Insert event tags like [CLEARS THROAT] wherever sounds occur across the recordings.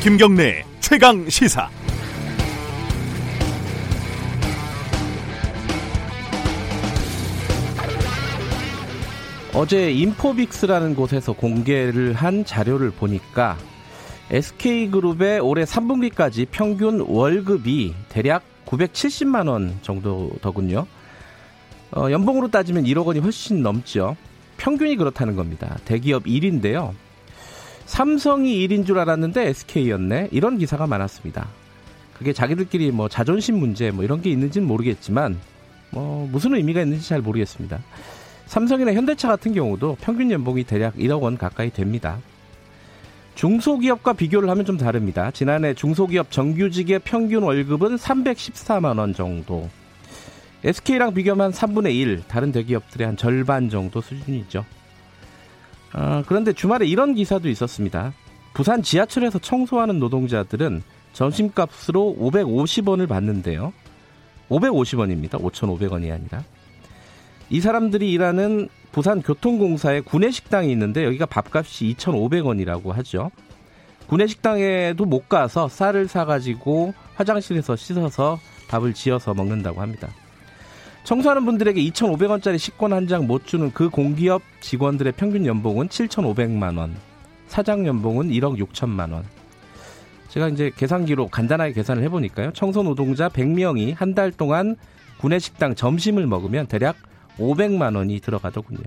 김경래 최강 시사. 어제 인포빅스라는 곳에서 공개를 한 자료를 보니까 SK그룹의 올해 3분기까지 평균 월급이 대략 970만 원 정도더군요. 어, 연봉으로 따지면 1억 원이 훨씬 넘죠. 평균이 그렇다는 겁니다. 대기업 1인데요. 삼성이 1인 줄 알았는데 SK였네. 이런 기사가 많았습니다. 그게 자기들끼리 뭐 자존심 문제 뭐 이런 게 있는지는 모르겠지만 뭐 무슨 의미가 있는지 잘 모르겠습니다. 삼성이나 현대차 같은 경우도 평균 연봉이 대략 1억 원 가까이 됩니다. 중소기업과 비교를 하면 좀 다릅니다. 지난해 중소기업 정규직의 평균 월급은 314만 원 정도. SK랑 비교하면 3분의 1, 다른 대기업들의 한 절반 정도 수준이죠. 어, 그런데 주말에 이런 기사도 있었습니다. 부산 지하철에서 청소하는 노동자들은 점심값으로 550원을 받는데요. 550원입니다. 5,500원이 아니라. 이 사람들이 일하는 부산 교통공사에 구내식당이 있는데 여기가 밥값이 2,500원이라고 하죠. 구내식당에도 못 가서 쌀을 사가지고 화장실에서 씻어서 밥을 지어서 먹는다고 합니다. 청소하는 분들에게 2,500원짜리 식권 한 장 못 주는 그 공기업 직원들의 평균 연봉은 7,500만 원, 사장 연봉은 1억 6천만 원. 제가 이제 계산기로 간단하게 계산을 해보니까요. 청소 노동자 100명이 한 달 동안 구내식당 점심을 먹으면 대략 500만 원이 들어가더군요.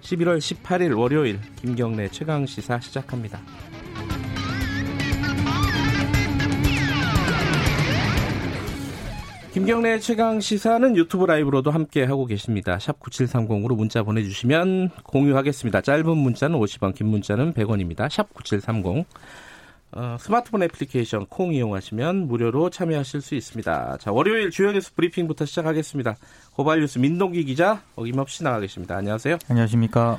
11월 18일 월요일 김경래 최강 시사 시작합니다. 김경래 최강 시사는 유튜브 라이브로도 함께 하고 계십니다. 샵 9730으로 문자 보내주시면 공유하겠습니다. 짧은 문자는 50원, 긴 문자는 100원입니다. 샵 9730. 어, 스마트폰 애플리케이션 콩 이용하시면 무료로 참여하실 수 있습니다. 자, 월요일 주요 뉴스 브리핑부터 시작하겠습니다. 고발 뉴스 민동기 기자 어김없이 나가 계십니다. 안녕하세요. 안녕하십니까.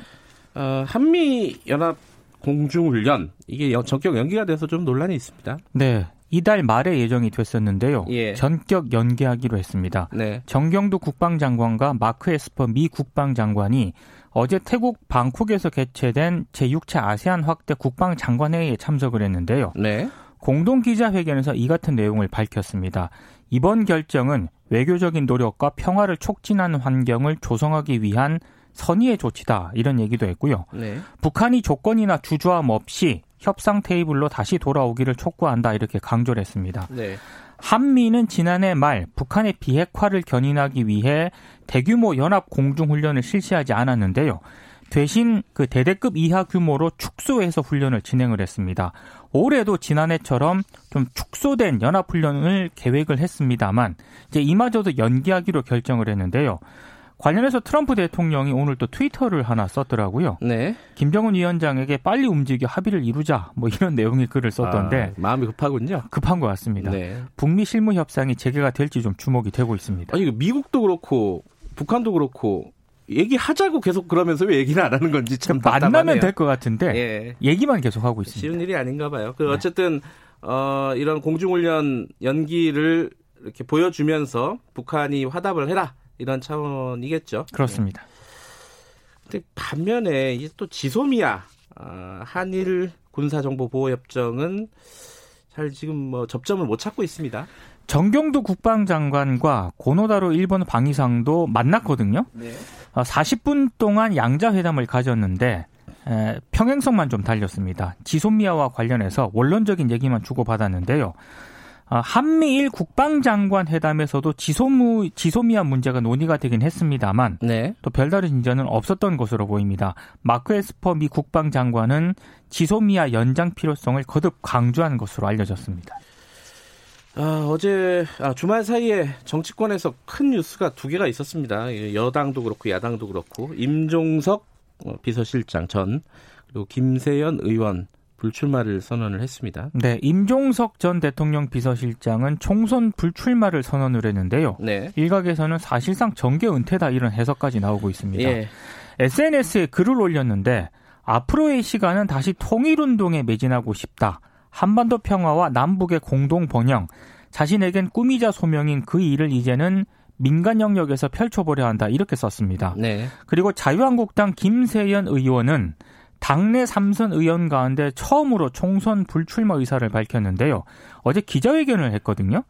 어, 한미 연합 공중훈련 이게 전격 연기가 돼서 좀 논란이 있습니다. 네. 이달 말에 예정이 됐었는데요. 예. 전격 연기하기로 했습니다. 네. 정경두 국방장관과 마크 에스퍼 미 국방장관이 어제 태국 방콕에서 개최된 제6차 아세안 확대 국방장관회의에 참석을 했는데요. 네. 공동 기자회견에서 이 같은 내용을 밝혔습니다. 이번 결정은 외교적인 노력과 평화를 촉진하는 환경을 조성하기 위한 선의의 조치다 이런 얘기도 했고요. 네. 북한이 조건이나 주저함 없이 협상 테이블로 다시 돌아오기를 촉구한다 이렇게 강조를 했습니다. 네. 한미는 지난해 말 북한의 비핵화를 견인하기 위해 대규모 연합 공중훈련을 실시하지 않았는데요. 대신 그 대대급 이하 규모로 축소해서 훈련을 진행을 했습니다. 올해도 지난해처럼 좀 축소된 연합훈련을 계획을 했습니다만 이제 이마저도 연기하기로 결정을 했는데요. 관련해서 트럼프 대통령이 오늘 또 트위터를 하나 썼더라고요. 네. 김정은 위원장에게 빨리 움직여 합의를 이루자 뭐 이런 [LAUGHS] 내용의 글을 썼던데 아, 마음이 급하군요. 급한 것 같습니다. 네. 북미 실무 협상이 재개가 될지 좀 주목이 되고 있습니다. 아니 미국도 그렇고 북한도 그렇고 얘기하자고 계속 그러면서 왜 얘기를 안 하는 건지 참 만나면 답답하네요. 될것 같은데 예. 얘기만 계속 하고 있습니다. 쉬운 일이 아닌가 봐요. 그 네. 어쨌든 어, 이런 공중훈련 연기를 이렇게 보여주면서 북한이 화답을 해라 이런 차원이겠죠. 그렇습니다. 근데 반면에 이게 또 지소미아 어, 한일 군사정보보호협정은 잘 지금 뭐 접점을 못 찾고 있습니다. 정경두 국방장관과 고노다로 일본 방위상도 만났거든요. 네. 어, 40분 동안 양자회담을 가졌는데 에, 평행선만 좀 달렸습니다. 지소미아와 관련해서 원론적인 얘기만 주고받았는데요. 어, 한미일 국방장관 회담에서도 지소무, 지소미아 문제가 논의가 되긴 했습니다만 네. 또 별다른 진전은 없었던 것으로 보입니다. 마크 에스퍼 미 국방장관은 지소미아 연장 필요성을 거듭 강조한 것으로 알려졌습니다. 아, 어제 아, 주말 사이에 정치권에서 큰 뉴스가 두 개가 있었습니다. 여당도 그렇고 야당도 그렇고 임종석 어, 비서실장 전 그리고 김세연 의원 불출마를 선언을 했습니다. 네, 임종석 전 대통령 비서실장은 총선 불출마를 선언을 했는데요. 네. 일각에서는 사실상 정계 은퇴다 이런 해석까지 나오고 있습니다. 예. SNS에 글을 올렸는데 앞으로의 시간은 다시 통일운동에 매진하고 싶다. 한반도 평화와 남북의 공동 번영, 자신에겐 꿈이자 소명인 그 일을 이제는 민간 영역에서 펼쳐보려 한다 이렇게 썼습니다. 네. 그리고 자유한국당 김세연 의원은 당내 삼선 의원 가운데 처음으로 총선 불출마 의사를 밝혔는데요. 어제 기자회견을 했거든요.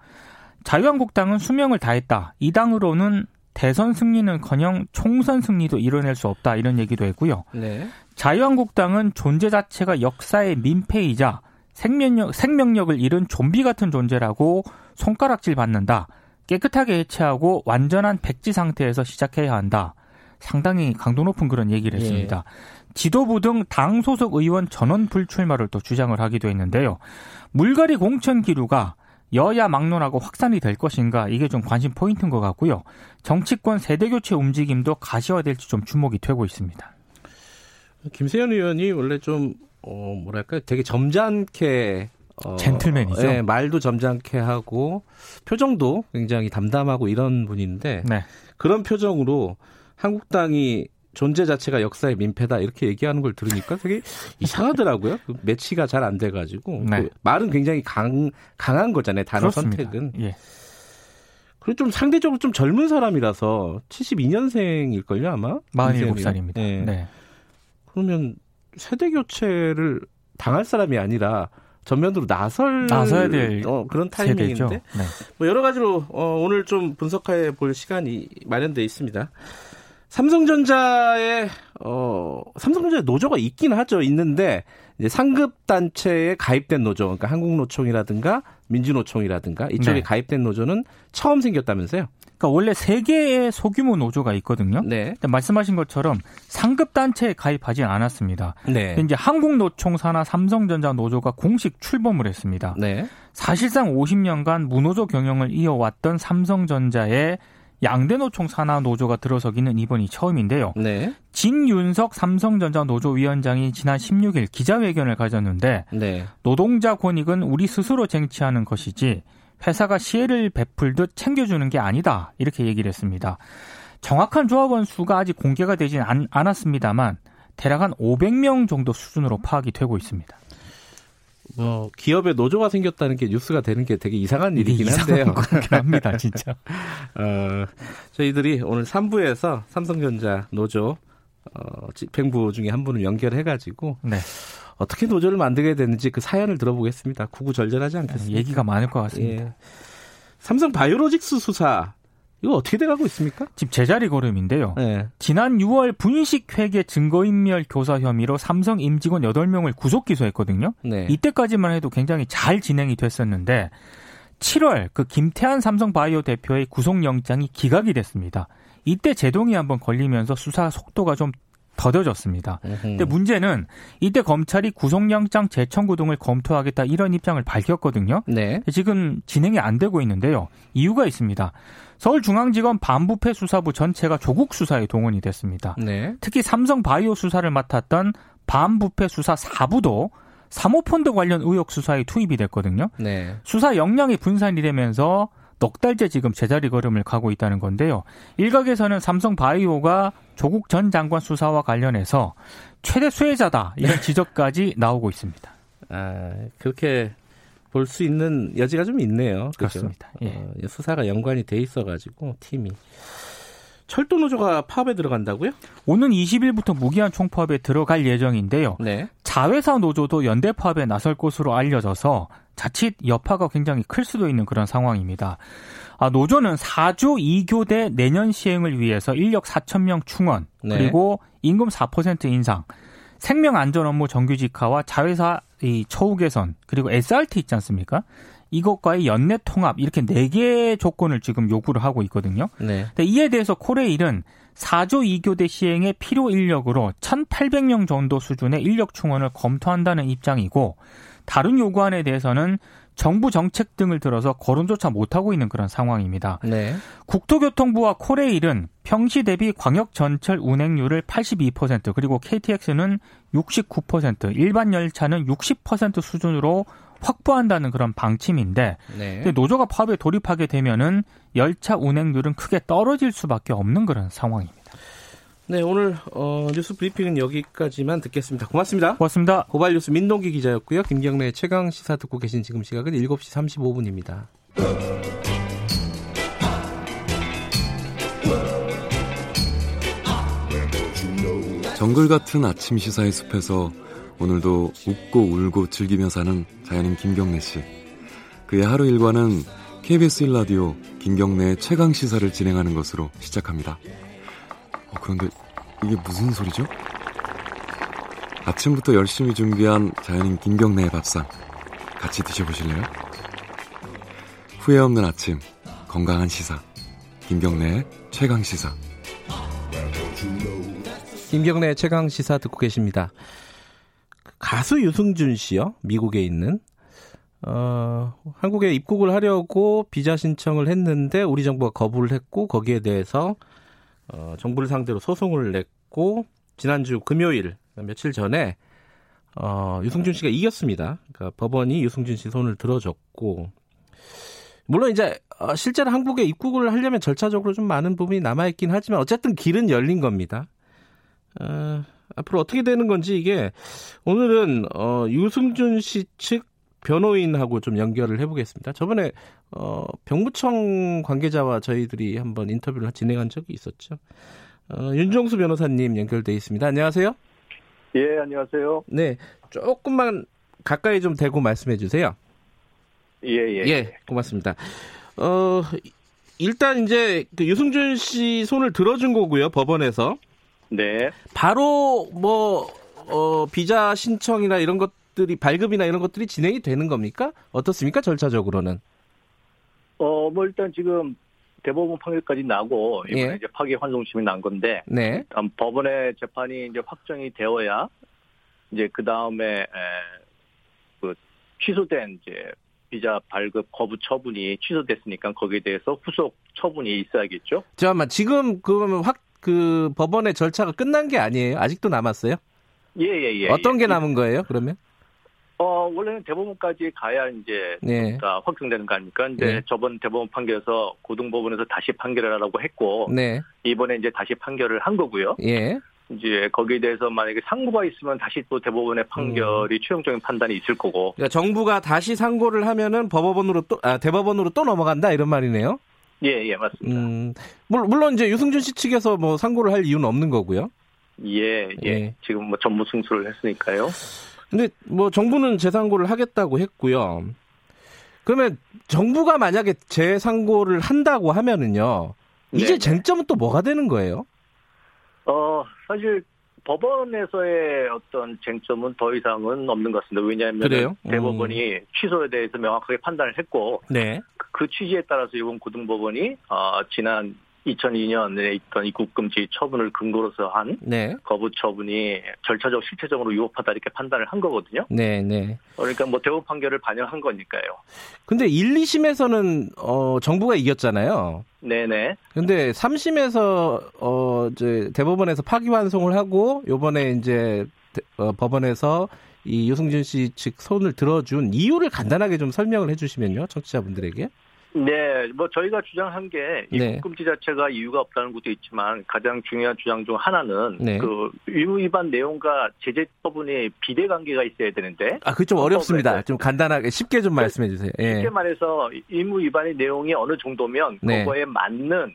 자유한국당은 수명을 다했다. 이 당으로는 대선 승리는커녕 총선 승리도 이뤄낼 수 없다 이런 얘기도 했고요. 네. 자유한국당은 존재 자체가 역사의 민폐이자 생명력, 생명력을 잃은 좀비 같은 존재라고 손가락질 받는다. 깨끗하게 해체하고 완전한 백지 상태에서 시작해야 한다. 상당히 강도 높은 그런 얘기를 했습니다. 예. 지도부 등 당 소속 의원 전원 불출마를 또 주장을 하기도 했는데요. 물갈이 공천 기류가 여야 막론하고 확산이 될 것인가 이게 좀 관심 포인트인 것 같고요. 정치권 세대 교체 움직임도 가시화될지 좀 주목이 되고 있습니다. 김세현 의원이 원래 좀 어, 뭐랄까 되게 점잖게 어, 젠틀맨이죠. 예, 말도 점잖게 하고 표정도 굉장히 담담하고 이런 분인데 네. 그런 표정으로 한국당이 존재 자체가 역사의 민폐다 이렇게 얘기하는 걸 들으니까 되게 이상하더라고요. 그 매치가 잘 안 돼가지고 네. 그 말은 굉장히 강 강한 거잖아요. 단어 그렇습니다. 선택은. 예. 그리고 좀 상대적으로 좀 젊은 사람이라서 72년생일 걸요 아마. 47살입니다. 네. 네. 그러면 세대 교체를 당할 사람이 아니라 전면으로 나설 나서야 될 어, 그런 타이밍인데 네. 뭐 여러 가지로 어, 오늘 좀 분석해 볼 시간이 마련돼 있습니다. 삼성전자의 어 삼성전자 노조가 있긴 하죠. 있는데 이제 상급 단체에 가입된 노조, 그러니까 한국노총이라든가 민주노총이라든가 이쪽에 네. 가입된 노조는 처음 생겼다면서요? 그러니까 원래 세 개의 소규모 노조가 있거든요. 네. 말씀하신 것처럼 상급 단체에 가입하진 않았습니다. 네. 이제 한국노총 산하 삼성전자 노조가 공식 출범을 했습니다. 네. 사실상 50년간 무노조 경영을 이어왔던 삼성전자의 양대 노총 산하 노조가 들어서기는 이번이 처음인데요. 네. 진윤석 삼성전자 노조 위원장이 지난 16일 기자회견을 가졌는데 네. 노동자 권익은 우리 스스로 쟁취하는 것이지 회사가 시혜를 베풀듯 챙겨주는 게 아니다 이렇게 얘기를 했습니다. 정확한 조합원 수가 아직 공개가 되진 않, 않았습니다만 대략 한 500명 정도 수준으로 파악이 되고 있습니다. 뭐 기업에 노조가 생겼다는 게 뉴스가 되는 게 되게 이상한 일이긴 한데요. 합니다, 진짜. [LAUGHS] 어, 저희들이 오늘 3부에서 삼성전자 노조 어, 집행부 중에 한 분을 연결해가지고 네. 어떻게 노조를 만들게 됐는지 그 사연을 들어보겠습니다. 구구절절하지 않겠습니까? 얘기가 많을 것 같습니다. 예. 삼성 바이오로직스 수사 이거 어떻게 돼가고 있습니까? 지금 제자리 걸음인데요. 네. 지난 6월 분식회계 증거인멸 교사 혐의로 삼성 임직원 8명을 구속 기소했거든요. 네. 이때까지만 해도 굉장히 잘 진행이 됐었는데 7월 그 김태한 삼성바이오 대표의 구속영장이 기각이 됐습니다. 이때 제동이 한번 걸리면서 수사 속도가 좀 더뎌졌습니다. 근데 문제는 이때 검찰이 구속영장 재청구 등을 검토하겠다 이런 입장을 밝혔거든요. 네. 지금 진행이 안 되고 있는데요. 이유가 있습니다. 서울중앙지검 반부패 수사부 전체가 조국 수사에 동원이 됐습니다. 네. 특히 삼성 바이오 수사를 맡았던 반부패 수사 4부도 사모펀드 관련 의혹 수사에 투입이 됐거든요. 네. 수사 역량이 분산이 되면서 넉 달째 지금 제자리 걸음을 가고 있다는 건데요. 일각에서는 삼성 바이오가 조국 전 장관 수사와 관련해서 최대 수혜자다 이런 지적까지 나오고 있습니다. 아 그렇게 볼 수 있는 여지가 좀 있네요. 그렇죠? 그렇습니다. 예. 어, 수사가 연관이 돼 있어가지고 팀이 철도 노조가 파업에 들어간다고요? 오는 20일부터 무기한 총파업에 들어갈 예정인데요. 네. 자회사 노조도 연대 파업에 나설 것으로 알려져서 자칫 여파가 굉장히 클 수도 있는 그런 상황입니다. 아, 노조는 4조 2교대 내년 시행을 위해서 인력 4천 명 충원 네. 그리고 임금 4% 인상, 생명 안전 업무 정규직화와 자회사 이 처우 개선 그리고 SRT 있지 않습니까? 이것과의 연내 통합 이렇게 네 개의 조건을 지금 요구를 하고 있거든요. 네. 근데 이에 대해서 코레일은 4조 2교대 시행의 필요 인력으로 1,800명 정도 수준의 인력 충원을 검토한다는 입장이고 다른 요구안에 대해서는 정부 정책 등을 들어서 거론조차 못하고 있는 그런 상황입니다. 네. 국토교통부와 코레일은 평시 대비 광역 전철 운행률을 82% 그리고 KTX는 69% 일반 열차는 60% 수준으로 확보한다는 그런 방침인데 네. 노조가 파업에 돌입하게 되면은 열차 운행률은 크게 떨어질 수밖에 없는 그런 상황입니다. 네, 오늘 어, 뉴스 브리핑은 여기까지만 듣겠습니다. 고맙습니다. 고맙습니다. 고발 뉴스 민동기 기자였고요. 김경래 최강 시사 듣고 계신 지금 시각은 7시 35분입니다. 정글 같은 아침 시사의 숲에서 오늘도 웃고 울고 즐기며 사는 자연인 김경래 씨. 그의 하루 일과는 KBS 1라디오 김경래의 최강 시사를 진행하는 것으로 시작합니다. 어, 그런데 이게 무슨 소리죠? 아침부터 열심히 준비한 자연인 김경래의 밥상 같이 드셔보실래요? 후회 없는 아침 건강한 시사 김경래의 최강 시사 김경래 최강 시사 듣고 계십니다. 가수 유승준 씨요, 미국에 있는 어, 한국에 입국을 하려고 비자 신청을 했는데 우리 정부가 거부를 했고 거기에 대해서 어, 정부를 상대로 소송을 냈고 지난주 금요일 며칠 전에 어, 유승준 씨가 이겼습니다. 그러니까 법원이 유승준 씨 손을 들어줬고 물론 이제 어, 실제로 한국에 입국을 하려면 절차적으로 좀 많은 부분이 남아 있긴 하지만 어쨌든 길은 열린 겁니다. 어, 앞으로 어떻게 되는 건지 이게 오늘은 어, 유승준 씨 측 변호인하고 좀 연결을 해보겠습니다. 저번에 어, 병무청 관계자와 저희들이 한번 인터뷰를 진행한 적이 있었죠. 어, 윤정수 변호사님 연결돼 있습니다. 안녕하세요. 예, 안녕하세요. 네, 조금만 가까이 좀 대고 말씀해 주세요. 예, 예. 예, 고맙습니다. 어, 일단 이제 그 유승준 씨 손을 들어준 거고요, 법원에서. 네. 바로 뭐, 어, 비자 신청이나 이런 것들이, 발급이나 이런 것들이 진행이 되는 겁니까? 어떻습니까, 절차적으로는? 어, 뭐 일단 지금 대법원 판결까지 나고 이번에 예. 이제 파기 환송심이 난 건데 네. 법원의 재판이 이제 확정이 되어야 이제 그 다음에 그 취소된 이제 비자 발급 거부 처분이 취소됐으니까 거기에 대해서 후속 처분이 있어야겠죠. 잠깐만, 지금 그러면 확, 그 법원의 절차가 끝난 게 아니에요? 아직도 남았어요? 예, 예, 예. 어떤 게 예. 남은 거예요, 그러면? 어, 원래는 대법원까지 가야 이제 네. 다 확정되는 거 아닙니까? 근데 네. 저번 대법원 판결에서 고등법원에서 다시 판결을 하라고 했고 네. 이번에 이제 다시 판결을 한 거고요. 예. 이제 거기에 대해서 만약에 상고가 있으면 다시 또 대법원의 음. 판결이 최종적인 판단이 있을 거고. 그러니까 정부가 다시 상고를 하면은 법원으로 또, 아, 대법원으로 또 넘어간다, 이런 말이네요? 예, 예, 맞습니다. 음, 물- 물론 이제 유승준 씨 측에서 뭐 상고를 할 이유는 없는 거고요. 예, 예, 예. 지금 뭐 전무 승수를 했으니까요. 근데 뭐 정부는 재상고를 하겠다고 했고요. 그러면 정부가 만약에 재상고를 한다고 하면은요. 이제 네, 네. 쟁점은 또 뭐가 되는 거예요? 어, 사실 법원에서의 어떤 쟁점은 더 이상은 없는 것 같습니다. 왜냐하면 그래요? 음. 대법원이 취소에 대해서 명확하게 판단을 했고 네. 그- 그 취지에 따라서 이번 고등법원이 어, 지난 2002년에 있던 입국 금지 처분을 근거로서 한 네. 거부 처분이 절차적 실체적으로 위법하다 이렇게 판단을 한 거거든요. 네, 네. 그러니까 뭐 대법 판결을 반영한 거니까요. 근데 1, 2심에서는 어 정부가 이겼잖아요. 네 네. 근데 3심에서 어 이제 대법원에서 파기 환송을 하고 요번에 이제 대- 어, 법원에서 이 유승준 씨 측 손을 들어준 이유를 간단하게 좀 설명을 해주시면요, 청취자분들에게. 네, 뭐 저희가 주장한 게 네. 입국금지 자체가 이유가 없다는 것도 있지만 가장 중요한 주장 중 하나는 네. 그 의무 위반 내용과 제재 처분의 비대 관계가 있어야 되는데 아, 그게 좀 어렵습니다. 네. 좀 간단하게 쉽게 좀 말씀해 주세요. 예. 쉽게 말해서 의무 위반의 내용이 어느 정도면 네. 그거에 맞는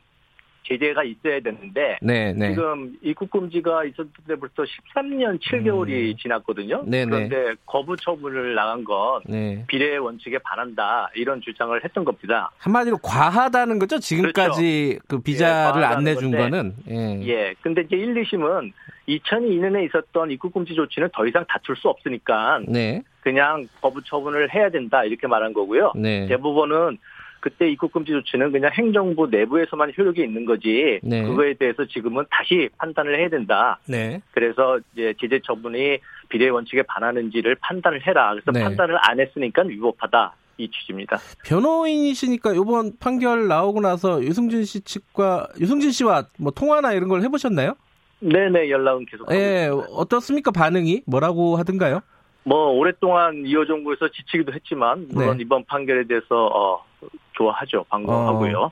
제재가 있어야 되는데 네, 네. 지금 입국 금지가 있었을 때부터 13년 7개월이 지났거든요. 음. 네네. 그런데 거부 처분을 나간 건 네. 비례 원칙에 반한다 이런 주장을 했던 겁니다. 한마디로 과하다는 거죠. 지금까지 그 비자를 예, 안 내준 건데. 거는. 예. 예. 근데 이제 1, 2심은 2002년에 있었던 입국 금지 조치는 더 이상 다툴 수 없으니까 네. 그냥 거부 처분을 해야 된다 이렇게 말한 거고요. 네. 대부분은 그때 입국 금지 조치는 그냥 행정부 내부에서만 효력이 있는 거지 네. 그거에 대해서 지금은 다시 판단을 해야 된다. 네. 그래서 이제 제재 처분이 비례 원칙에 반하는지를 판단을 해라. 그래서 네. 판단을 안 했으니까 위법하다. 이 취지입니다. 변호인이시니까 이번 판결 나오고 나서 유승준 씨 측과 유승준 씨와 뭐 통화나 이런 걸 해보셨나요? 네네 연락은 계속 예, 있습니다. 어떻습니까 반응이 뭐라고 하던가요? 뭐 오랫동안 이어 정부에서 지치기도 했지만 물론 네. 이번 판결에 대해서 어, 좋아하죠. 반가워하고요.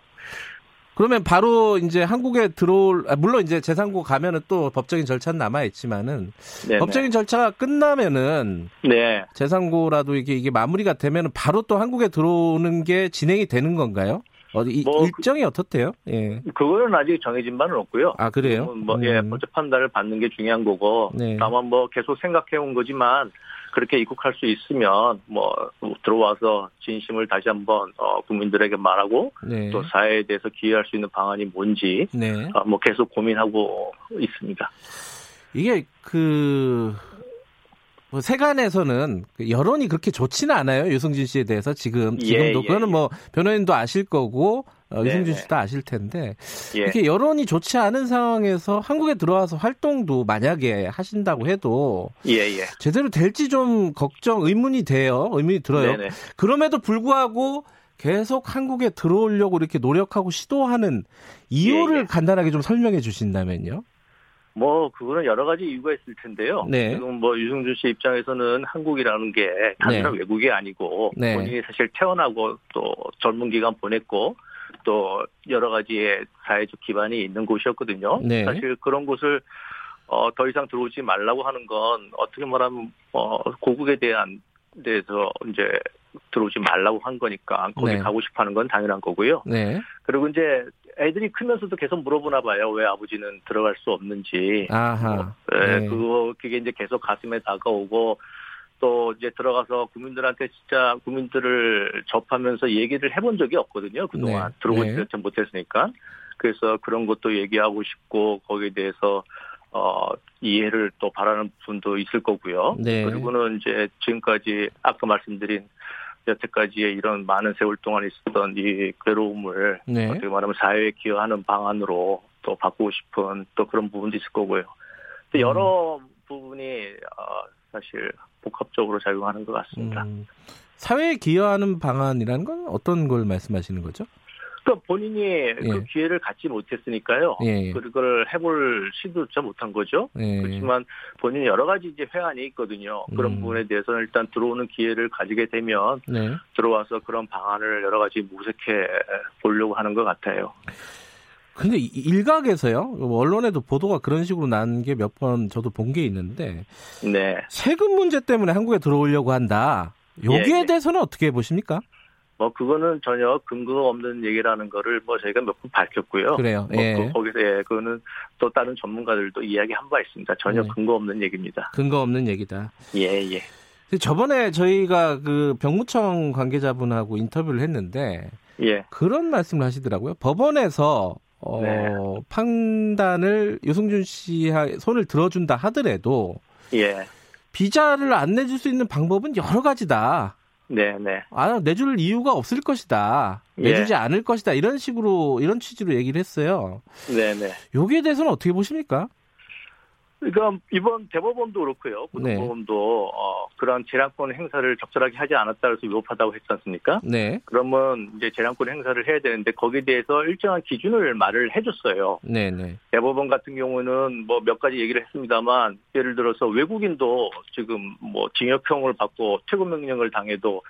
그러면 바로 이제 한국에 들어올 아, 물론 이제 재상고 가면은 또 법적인 절차는 남아 있지만은 네네. 법적인 절차가 끝나면은 네. 재상고라도 이게 이게 마무리가 되면은 바로 또 한국에 들어오는 게 진행이 되는 건가요? 어, 이, 뭐 일정이 어떻대요? 예. 그거는 아직 정해진 바는 없고요. 아 그래요? 뭐, 예, 음. 먼저 판단을 받는 게 중요한 거고, 네. 다만 뭐 계속 생각해 온 거지만, 그렇게 입국할 수 있으면, 뭐, 들어와서 진심을 다시 한번, 어, 국민들에게 말하고, 네. 또 사회에 대해서 기여할 수 있는 방안이 뭔지, 네. 어, 뭐 계속 고민하고 있습니다. 이게 그 뭐 세간에서는 그 여론이 그렇게 좋지는 않아요 유승준 씨에 대해서 지금 예, 지금도 예, 그거는 예. 뭐 변호인도 아실 거고 어, 네, 유승준 네. 씨도 아실 텐데 예. 이렇게 여론이 좋지 않은 상황에서 한국에 들어와서 활동도 만약에 하신다고 해도 예, 예. 제대로 될지 좀 걱정 의문이 돼요 의문이 들어요 네네. 그럼에도 불구하고 계속 한국에 들어오려고 이렇게 노력하고 시도하는 이유를 예, 예. 간단하게 좀 설명해 주신다면요. 뭐 그거는 여러 가지 이유가 있을 텐데요. 네. 지금 뭐 유승준 씨 입장에서는 한국이라는 게 단순한 외국이 아니고 네. 본인이 사실 태어나고 또 젊은 기간 보냈고 또 여러 가지의 사회적 기반이 있는 곳이었거든요. 네. 사실 그런 곳을 어, 더 이상 들어오지 말라고 하는 건 어떻게 말하면 어, 고국에 대한 데서 이제 들어오지 말라고 한 거니까 거기 네. 가고 싶어 하는 건 당연한 거고요. 네. 그리고 이제 애들이 크면서도 계속 물어보나 봐요. 왜 아버지는 들어갈 수 없는지. 아하. 네, 네. 그거 그게 이제 계속 가슴에 다가오고 또 이제 들어가서 국민들한테 진짜 국민들을 접하면서 얘기를 해본 적이 없거든요. 그동안 네. 들어보지 네. 못했으니까. 그래서 그런 것도 얘기하고 싶고 거기에 대해서 어 이해를 또 바라는 분도 있을 거고요. 네. 그리고는 이제 지금까지 아까 말씀드린 여태까지의 이런 많은 세월 동안 있었던 이 괴로움을 네. 어떻게 말하면 사회에 기여하는 방안으로 또 바꾸고 싶은 또 그런 부분도 있을 거고요. 근데 음. 여러 부분이 어, 사실 복합적으로 작용하는 것 같습니다. 음, 사회에 기여하는 방안이라는 건 어떤 걸 말씀하시는 거죠? 그러니까 본인이 그 기회를 갖지 못했으니까요. 예. 그걸 해볼 시도조차 못한 거죠. 예. 그렇지만 본인이 여러 가지 이제 회한이 있거든요. 그런 음. 부분에 대해서는 일단 들어오는 기회를 가지게 되면 네. 들어와서 그런 방안을 여러 가지 모색해 보려고 하는 것 같아요. 근데 이- 일각에서요. 언론에도 보도가 그런 식으로 난 게 몇 번 저도 본 게 있는데 네. 세금 문제 때문에 한국에 들어오려고 한다. 여기에 예, 예. 대해서는 어떻게 보십니까? 뭐 그거는 전혀 근거가 없는 얘기라는 거를 뭐 저희가 몇 번 밝혔고요. 그래요. 뭐 예. 그- 거기서 예, 그거는 또 다른 전문가들도 이야기한 바 있습니다. 전혀 네. 근거 없는 얘기입니다. 근거 없는 얘기다. 예, 예. 저번에 저희가 그 병무청 관계자분하고 인터뷰를 했는데 예. 그런 말씀을 하시더라고요. 법원에서 어, 네. 판단을 유승준 씨의 손을 들어준다 하더라도 예. 비자를 안 내줄 수 있는 방법은 여러 가지다. 네, 네. 아, 내줄 이유가 없을 것이다. 예. 내주지 않을 것이다. 이런 식으로, 이런 취지로 얘기를 했어요. 네, 네. 여기에 대해서는 어떻게 보십니까? 그러니까 이번 대법원도 그렇고요. 네. 고등법원도 어, 그런 재량권 행사를 적절하게 하지 않았다 해서 위법하다고 했지 않습니까? 네. 그러면 이제 재량권 행사를 해야 되는데 거기에 대해서 일정한 기준을 말을 해줬어요. 네 네. 대법원 같은 경우는 뭐 몇 가지 얘기를 했습니다만 예를 들어서 외국인도 지금 뭐 징역형을 받고 퇴거 명령을 당해도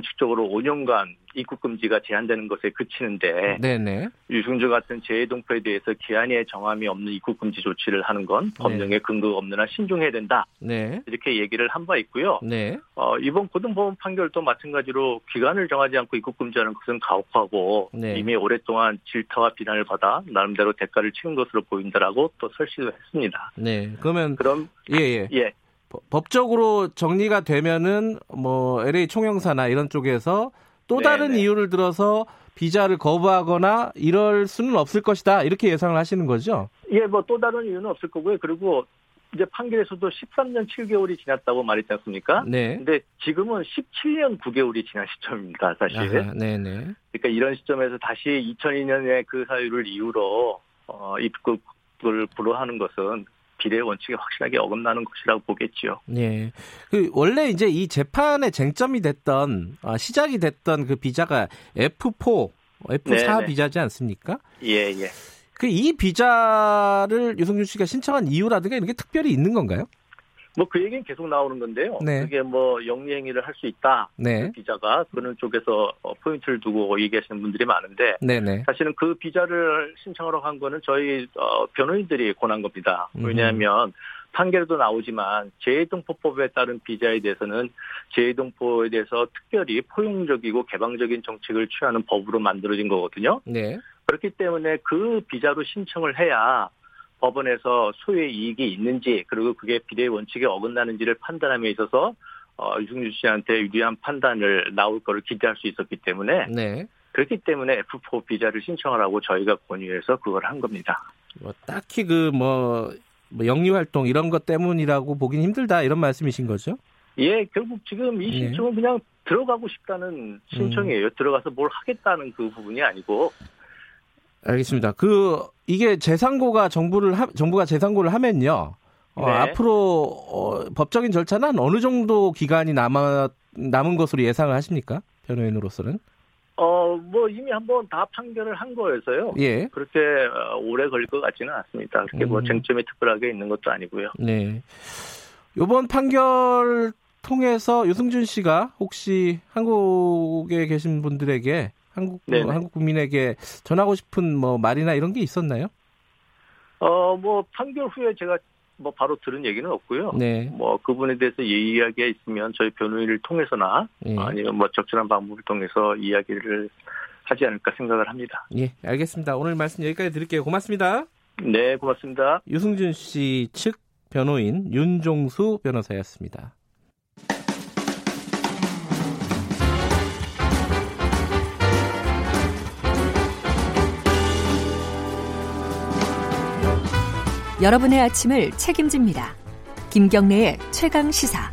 원칙적으로 5년간 입국 금지가 제한되는 것에 그치는데 네네. 유승주 같은 재해 동포에 대해서 기한의 정함이 없는 입국 금지 조치를 하는 건 법령에 근거가 없는 한 신중해야 된다 네. 이렇게 얘기를 한 바 있고요. 네. 어, 이번 고등법원 판결도 마찬가지로 기간을 정하지 않고 입국 금지하는 것은 가혹하고 네. 이미 오랫동안 질타와 비난을 받아 나름대로 대가를 치른 것으로 보인다라고 또 설치도 했습니다. 네. 그러면, 그럼 예, 예. 예, 법- 법적으로 정리가 되면은, 뭐, LA 총영사나 이런 쪽에서 또 네, 다른 네. 이유를 들어서 비자를 거부하거나 이럴 수는 없을 것이다. 이렇게 예상을 하시는 거죠? 예, 뭐 또 다른 이유는 없을 거고요. 그리고 이제 판결에서도 13년 7개월이 지났다고 말했지 않습니까? 네. 근데 지금은 17년 9개월이 지난 시점입니다, 사실. 아하, 네네. 그러니까 이런 시점에서 다시 2002년에 그 사유를 이유로 어, 입국을 불허하는 것은 비례 원칙에 확실하게 어긋나는 것이라고 보겠지요. 예. 그 원래 이제 이 재판의 쟁점이 됐던 아, 시작이 됐던 그 비자가 F4, F4 네네. 비자지 않습니까? 예, 예. 그 이 비자를 유승준 씨가 신청한 이유라든가 이런 게 특별히 있는 건가요? 뭐 그 얘기는 계속 나오는 건데요. 네. 그게 뭐 영리 행위를 할 수 있다. 네. 그 비자가 그런 쪽에서 어, 포인트를 두고 얘기하시는 분들이 많은데 네네. 사실은 그 비자를 신청하러 간 거는 저희 어, 변호인들이 권한 겁니다. 음. 왜냐하면 판결도 나오지만 재해동포법에 따른 비자에 대해서는 재해동포에 대해서 특별히 포용적이고 개방적인 정책을 취하는 법으로 만들어진 거거든요. 네. 그렇기 때문에 그 비자로 신청을 해야 법원에서 소유의 이익이 있는지 그리고 그게 비례 원칙에 어긋나는지를 판단함에 있어서 어, 유승준 씨한테 유리한 판단을 나올 거를 기대할 수 있었기 때문에 네. 그렇기 때문에 F4 비자를 신청하라고 저희가 권유해서 그걸 한 겁니다. 뭐 딱히 그뭐 뭐 영리 활동 이런 것 때문이라고 보긴 힘들다 이런 말씀이신 거죠? 예, 결국 지금 이 네. 신청은 그냥 들어가고 싶다는 신청이에요. 들어가서 뭘 하겠다는 그 부분이 아니고 알겠습니다. 그 이게 재상고가 정부를 하, 정부가 재상고를 하면요. 어, 네. 앞으로 어, 법적인 절차는 어느 정도 기간이 남아 남은 것으로 예상을 하십니까? 변호인으로서는? 어 뭐 이미 한번 다 판결을 한 거여서요. 예. 그렇게 어, 오래 걸릴 것 같지는 않습니다. 그렇게 뭐 음. 쟁점이 특별하게 있는 것도 아니고요. 네. 이번 판결 통해서 유승준 씨가 혹시 한국에 계신 분들에게 한국 네네. 한국 국민에게 전하고 싶은 뭐 말이나 이런 게 있었나요? 어 뭐 판결 후에 제가 뭐 바로 들은 얘기는 없고요. 네. 뭐 그분에 대해서 이야기가 있으면 저희 변호인을 통해서나 예. 아니면 뭐 적절한 방법을 통해서 이야기를 하지 않을까 생각을 합니다. 예, 알겠습니다. 오늘 말씀 여기까지 드릴게요. 고맙습니다. 네, 고맙습니다. 유승준 씨 측 변호인 윤종수 변호사였습니다. 여러분의 아침을 책임집니다. 김경래의 최강 시사.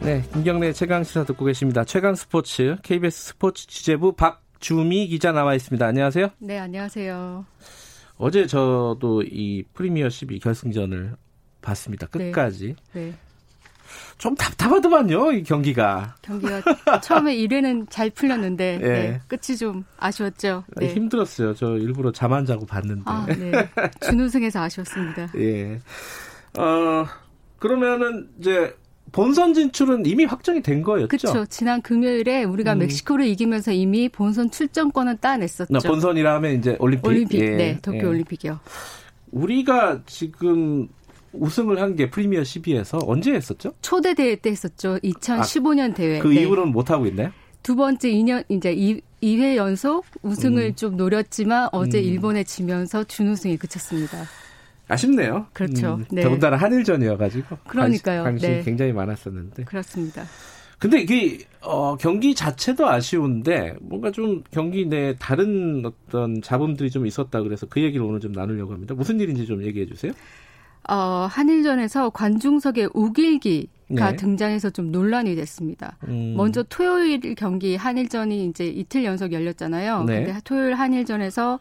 네, 김경래 최강 시사 듣고 계십니다. 최강 스포츠 KBS 스포츠 취재부 박주미 기자 나와 있습니다. 안녕하세요. 네, 안녕하세요. 어제 저도 이 프리미어 12 결승전을 봤습니다. 끝까지. 네. 좀 답답하더만요, 이 경기가. 경기가 처음에 1회는 잘 풀렸는데 [LAUGHS] 예. 네, 끝이 좀 아쉬웠죠. 네. 힘들었어요. 저 일부러 잠 안 자고 봤는데. 아, 네. 준우승에서 아쉬웠습니다. [LAUGHS] 예. 어, 그러면은 이제 본선 진출은 이미 확정이 된 거였죠? 그렇죠. 지난 금요일에 우리가 음. 멕시코를 이기면서 이미 본선 출전권은 따냈었죠. 나 본선이라 하면 이제 올림픽. 올림픽, 예, 네, 도쿄 예. 올림픽이요. 우리가 지금 우승을 한 게 프리미어 12에서 언제 했었죠? 초대 대회 때 했었죠. 2015년 대회. 그 네. 이후로는 못 하고 있나요? 두 번째 2년 이제 2, 2회 연속 우승을 음. 좀 노렸지만 어제 음. 일본에 지면서 준우승에 그쳤습니다. 아쉽네요. 음, 그렇죠. 네. 더군다나 한일전이어가지고 그러니까요. 관심, 이 네. 굉장히 많았었는데. 그렇습니다. 근데 이게 어, 경기 자체도 아쉬운데 뭔가 좀 경기 내 다른 어떤 잡음들이 좀 있었다 그래서 그 얘기를 오늘 좀 나누려고 합니다. 무슨 일인지 좀 얘기해 주세요. 어, 한일전에서 관중석에 우길기 가 네. 등장해서 좀 논란이 됐습니다. 음, 먼저 토요일 경기 한일전이 이제 이틀 연속 열렸잖아요. 네. 근데 토요일 한일전에서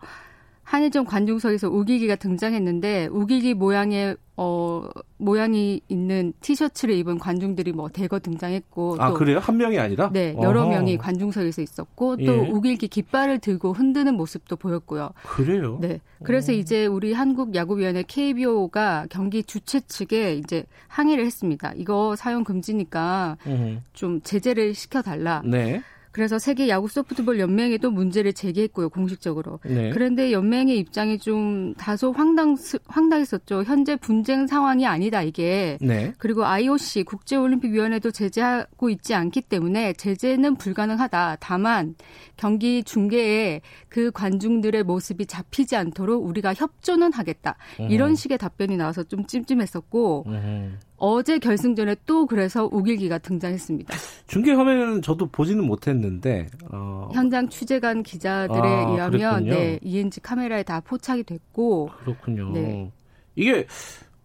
한일전 관중석에서 우길기가 등장했는데 우길기 모양의 어 모양이 있는 티셔츠를 입은 관중들이 뭐 대거 등장했고 아또 그래요? 한 명이 아니라? 네, 여러 어허. 명이 관중석에서 있었고 또 예. 우길기 깃발을 들고 흔드는 모습도 보였고요. 그래요? 네. 그래서 이제 우리 한국 야구위원회 KBO가 경기 주최 측에 이제 항의를 했습니다. 이거 사용 금지니까 음, 좀 제재를 시켜달라. 네. 그래서 세계 야구 소프트볼 연맹에도 문제를 제기했고요, 공식적으로. 네. 그런데 연맹의 입장이 좀 다소 황당 황당했었죠. 현재 분쟁 상황이 아니다 이게. 네. 그리고 IOC 국제올림픽위원회도 제재하고 있지 않기 때문에 제재는 불가능하다. 다만 경기 중계에 그 관중들의 모습이 잡히지 않도록 우리가 협조는 하겠다. 이런 식의 답변이 나와서 좀 찜찜했었고 음. 어제 결승전에 또 그래서 우길기가 등장했습니다. 중계 화면은 저도 보지는 못했는데 어, 현장 취재관 기자들에 아, 의하면 그랬군요. 네, ENG 카메라에 다 포착이 됐고 그렇군요. 네. 이게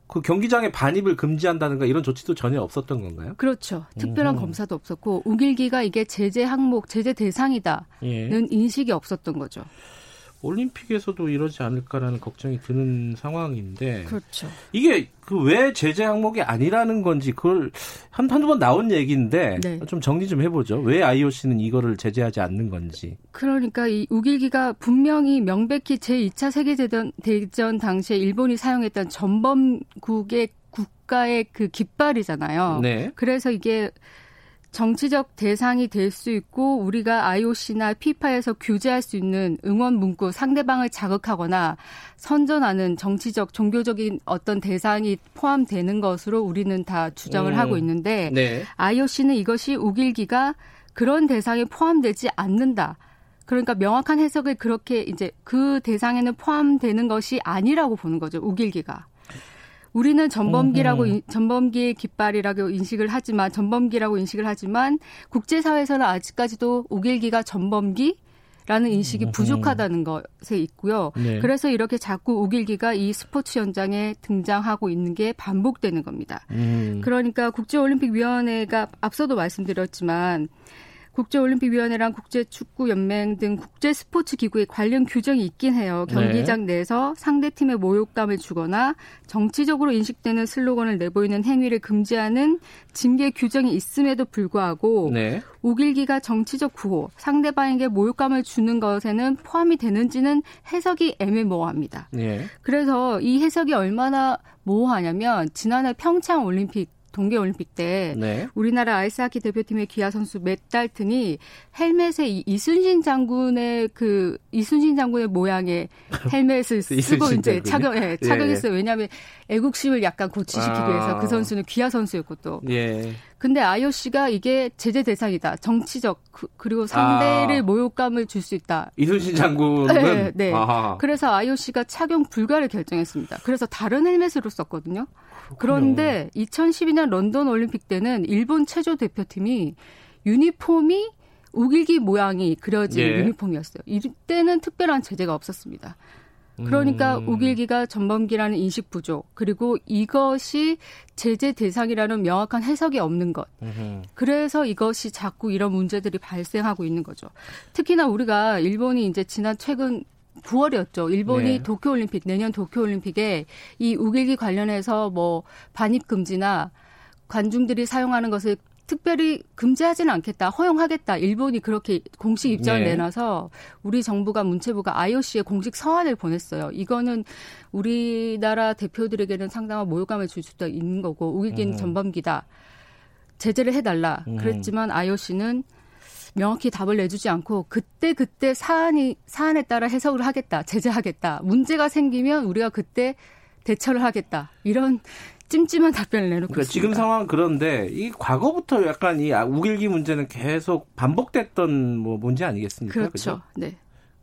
그 경기장에 반입을 금지한다든가 이런 조치도 전혀 없었던 건가요? 그렇죠. 특별한 음흠. 검사도 없었고 우길기가 이게 제재 항목, 제재 대상이다는 예. 인식이 없었던 거죠. 올림픽에서도 이러지 않을까라는 걱정이 드는 상황인데 그렇죠. 이게 그 왜 제재 항목이 아니라는 건지 그걸 한, 한두 번 나온 얘기인데 네. 좀 정리 좀 해보죠. 왜 IOC는 이거를 제재하지 않는 건지. 그러니까 이 우길기가 분명히 명백히 제2차 세계대전 대전 당시에 일본이 사용했던 전범국의 국가의 그 깃발이잖아요. 네. 그래서 이게 정치적 대상이 될 수 있고 우리가 IOC나 피파에서 규제할 수 있는 응원 문구 상대방을 자극하거나 선전하는 정치적 종교적인 어떤 대상이 포함되는 것으로 우리는 다 주장을 음. 하고 있는데 네. IOC는 이것이 우길기가 그런 대상에 포함되지 않는다. 그러니까 명확한 해석을 그렇게 이제 그 대상에는 포함되는 것이 아니라고 보는 거죠. 우길기가. 우리는 전범기라고 음흠. 인- 전범기의 깃발이라고 인식을 하지만 전범기라고 인식을 하지만 국제사회에서는 아직까지도 우길기가 전범기 라는 인식이 음흠. 부족하다는 것에 있고요. 네. 그래서 이렇게 자꾸 우길기가 이 스포츠 현장에 등장하고 있는 게 반복되는 겁니다. 음. 그러니까 국제올림픽위원회가 앞서도 말씀드렸지만 국제올림픽위원회랑 국제축구연맹 등 국제 스포츠 기구의 관련 규정이 있긴 해요. 경기장 내에서 상대 팀의 모욕감을 주거나 정치적으로 인식되는 슬로건을 내보이는 행위를 금지하는 징계 규정이 있음에도 불구하고 네. 우길기가 정치적 구호, 상대방에게 모욕감을 주는 것에는 포함이 되는지는 해석이 애매모호합니다. 네. 그래서 이 해석이 얼마나 모호하냐면 지난해 평창 올림픽 동계올림픽 때 네. 우리나라 아이스하키 대표팀의 기아 선수 맷 달튼이 헬멧에 이 이순신 장군의 그 이순신 장군의 모양의 [LAUGHS] 헬멧을 쓰고 이제? 착용 예, 예, 착용했어요. 왜냐하면 애국심을 약간 고취시키기 아. 위해서 그 선수는 기아 선수였고 또. 예. 근데 IOC가 이게 제재 대상이다. 정치적 그, 그리고 상대를 아. 모욕감을 줄 수 있다. 이순신 장군은 네, 네. 아하. 그래서 IOC가 착용 불가를 결정했습니다. 그래서 다른 헬멧으로 썼거든요. 그런데 2012년 런던 올림픽 때는 일본 체조 대표팀이 유니폼이 우길기 모양이 그려진 예. 유니폼이었어요. 이때는 특별한 제재가 없었습니다. 그러니까 음. 우길기가 전범기라는 인식 부족, 그리고 이것이 제재 대상이라는 명확한 해석이 없는 것. 음흠. 그래서 이것이 자꾸 이런 문제들이 발생하고 있는 거죠. 특히나 우리가 일본이 이제 지난 최근 9월이었죠. 일본이 네. 도쿄올림픽, 내년 도쿄올림픽에 이 우길기 관련해서 뭐 반입 금지나 관중들이 사용하는 것을 특별히 금지하지는 않겠다, 허용하겠다. 일본이 그렇게 공식 입장을 네. 내놔서 우리 정부가 문체부가 IOC에 공식 서한을 보냈어요. 이거는 우리나라 대표들에게는 상당한 모욕감을 줄 수도 있는 거고 우길기는 음. 전범기다. 제재를 해달라. 음. 그랬지만 IOC는 명확히 답을 내주지 않고 그때 그때 사안이 사안에 따라 해석을 하겠다, 제재하겠다. 문제가 생기면 우리가 그때 대처를 하겠다. 이런 찜찜한 답변을 내놓고 그러니까 있습니다. 지금 상황 그런데 이 과거부터 약간 이 우길기 문제는 계속 반복됐던 뭐 문제 아니겠습니까? 그렇죠. 그죠? 네.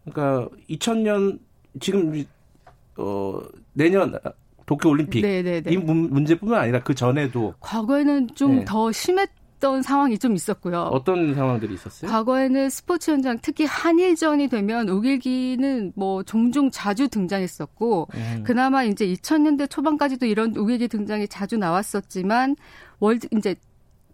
그러니까 2000년 지금 어 내년 도쿄 올림픽 네네네. 이 문- 문제뿐만 아니라 그 전에도 과거에는 좀 네. 더 심했 던 상황이 좀 있었고요. 어떤 상황들이 있었어요? 과거에는 스포츠 현장, 특히 한일전이 되면 우길기는 뭐 종종 자주 등장했었고, 음. 그나마 이제 2000년대 초반까지도 이런 우길기 등장이 자주 나왔었지만, 월드, 이제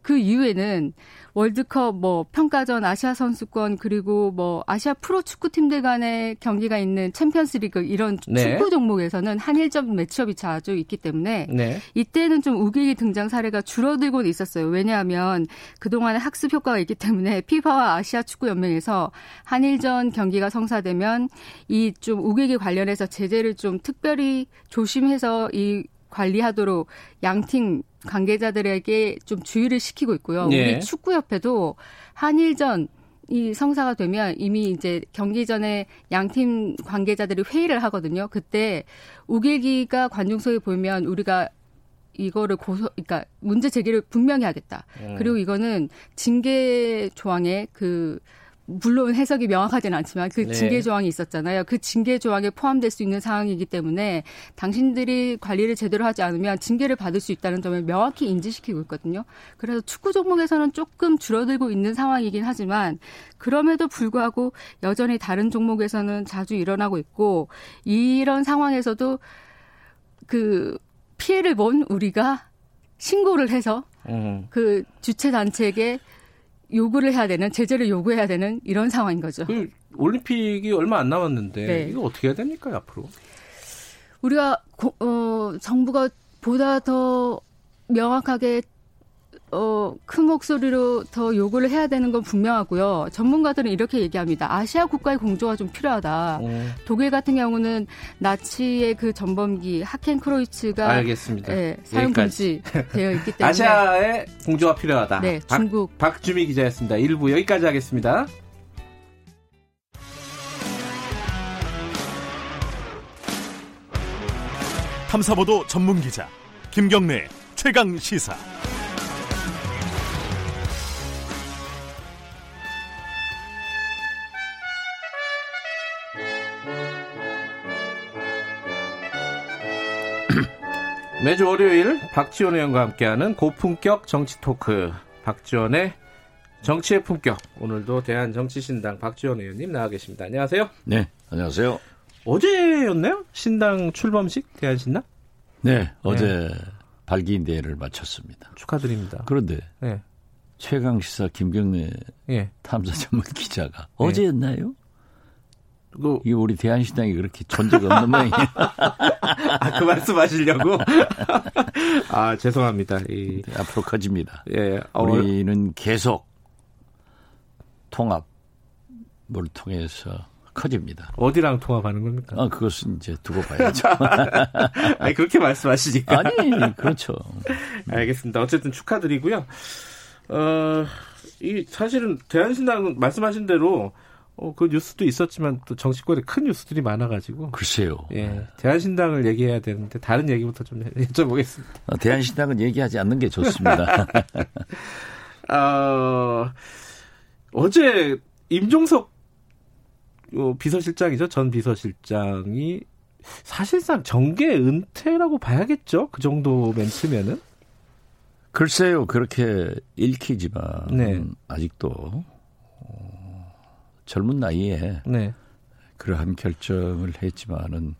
그 이후에는 월드컵 뭐 평가전 아시아 선수권 그리고 뭐 아시아 프로 축구팀들 간의 경기가 있는 챔피언스 리그 이런 네. 축구 종목에서는 한일전 match-up이 자주 있기 때문에 네. 이때는 좀 욱일기 등장 사례가 줄어들고 있었어요. 왜냐하면 그동안에 학습 효과가 있기 때문에 피파와 아시아 축구 연맹에서 한일전 경기가 성사되면 이 좀 욱일기 관련해서 제재를 좀 특별히 조심해서 이 관리하도록 양팀 관계자들에게 좀 주의를 시키고 있고요. 네. 우리 축구협회도 한일전 이 성사가 되면 이미 이제 경기 전에 양팀 관계자들이 회의를 하거든요. 그때 우길기가 관중석에 보이면 우리가 이거를 고소, 그러니까 문제 제기를 분명히 하겠다. 음. 그리고 이거는 징계 조항에 그 물론 해석이 명확하지는 않지만 그 네. 징계 조항이 있었잖아요. 그 징계 조항에 포함될 수 있는 상황이기 때문에 당신들이 관리를 제대로 하지 않으면 징계를 받을 수 있다는 점을 명확히 인지시키고 있거든요. 그래서 축구 종목에서는 조금 줄어들고 있는 상황이긴 하지만 그럼에도 불구하고 여전히 다른 종목에서는 자주 일어나고 있고 이런 상황에서도 그 피해를 본 우리가 신고를 해서 음. 그 주최 단체에게 요구를 해야 되는 제재를 요구해야 되는 이런 상황인 거죠. 그 올림픽이 얼마 안 남았는데 네. 이거 어떻게 해야 됩니까 앞으로? 우리가 고, 어, 정부가 보다 더 명확하게 어, 큰 목소리로 더 요구를 해야 되는 건 분명하고요. 전문가들은 이렇게 얘기합니다. 아시아 국가의 공조가 좀 필요하다. 어, 독일 같은 경우는 나치의 그 전범기 하켄 크로이츠가 알겠습니다. 예, 사용. 금지 되어 있기 때문에 아시아의 공조가 필요하다. 네, 박, 중국 박주미 기자였습니다. 1부 여기까지 하겠습니다. 탐사보도 전문 기자 김경래 최강 시사. 매주 월요일 박지원 의원과 함께하는 고품격 정치 토크 박지원의 정치의 품격 오늘도 대한정치신당 박지원 의원님 나와 계십니다. 안녕하세요. 네, 안녕하세요. 어제였나요? 신당 출범식 대한신당 네, 어제 발기인 대회를 마쳤습니다. 축하드립니다. 그런데 네, 최강 시사 김경래 예. 탐사 전문 기자가 네. 어제였나요? 그, 이게 우리 대한신당이 그렇게 존재가 없는 모양이에요. [LAUGHS] 아, 그 말씀하시려고? [LAUGHS] 아, 죄송합니다. 이, 앞으로 커집니다. 예, 어, 우리는 계속 통합을 통해서 커집니다. 어디랑 통합하는 겁니까? 아, 그것은 이제 두고 봐야죠. [LAUGHS] 아니, 그렇게 말씀하시니까. 아니, 그렇죠. 알겠습니다. 어쨌든 축하드리고요. 어, 이 사실은 대한신당은 말씀하신 대로 어, 그 뉴스도 있었지만 또 정치권에 큰 뉴스들이 많아가지고 글쎄요. 예, 대한신당을 얘기해야 되는데 다른 얘기부터 좀 [LAUGHS] 여쭤보겠습니다. 어, 대한신당은 얘기하지 않는 게 좋습니다. [LAUGHS] 어, 어제 임종석 어, 비서실장이죠. 전 비서실장이 사실상 정계 은퇴라고 봐야겠죠. 그 정도 멘트면은. 글쎄요, 그렇게 읽히지만 네. 아직도 어, 젊은 나이에 네. 그러한 결정을 했지만은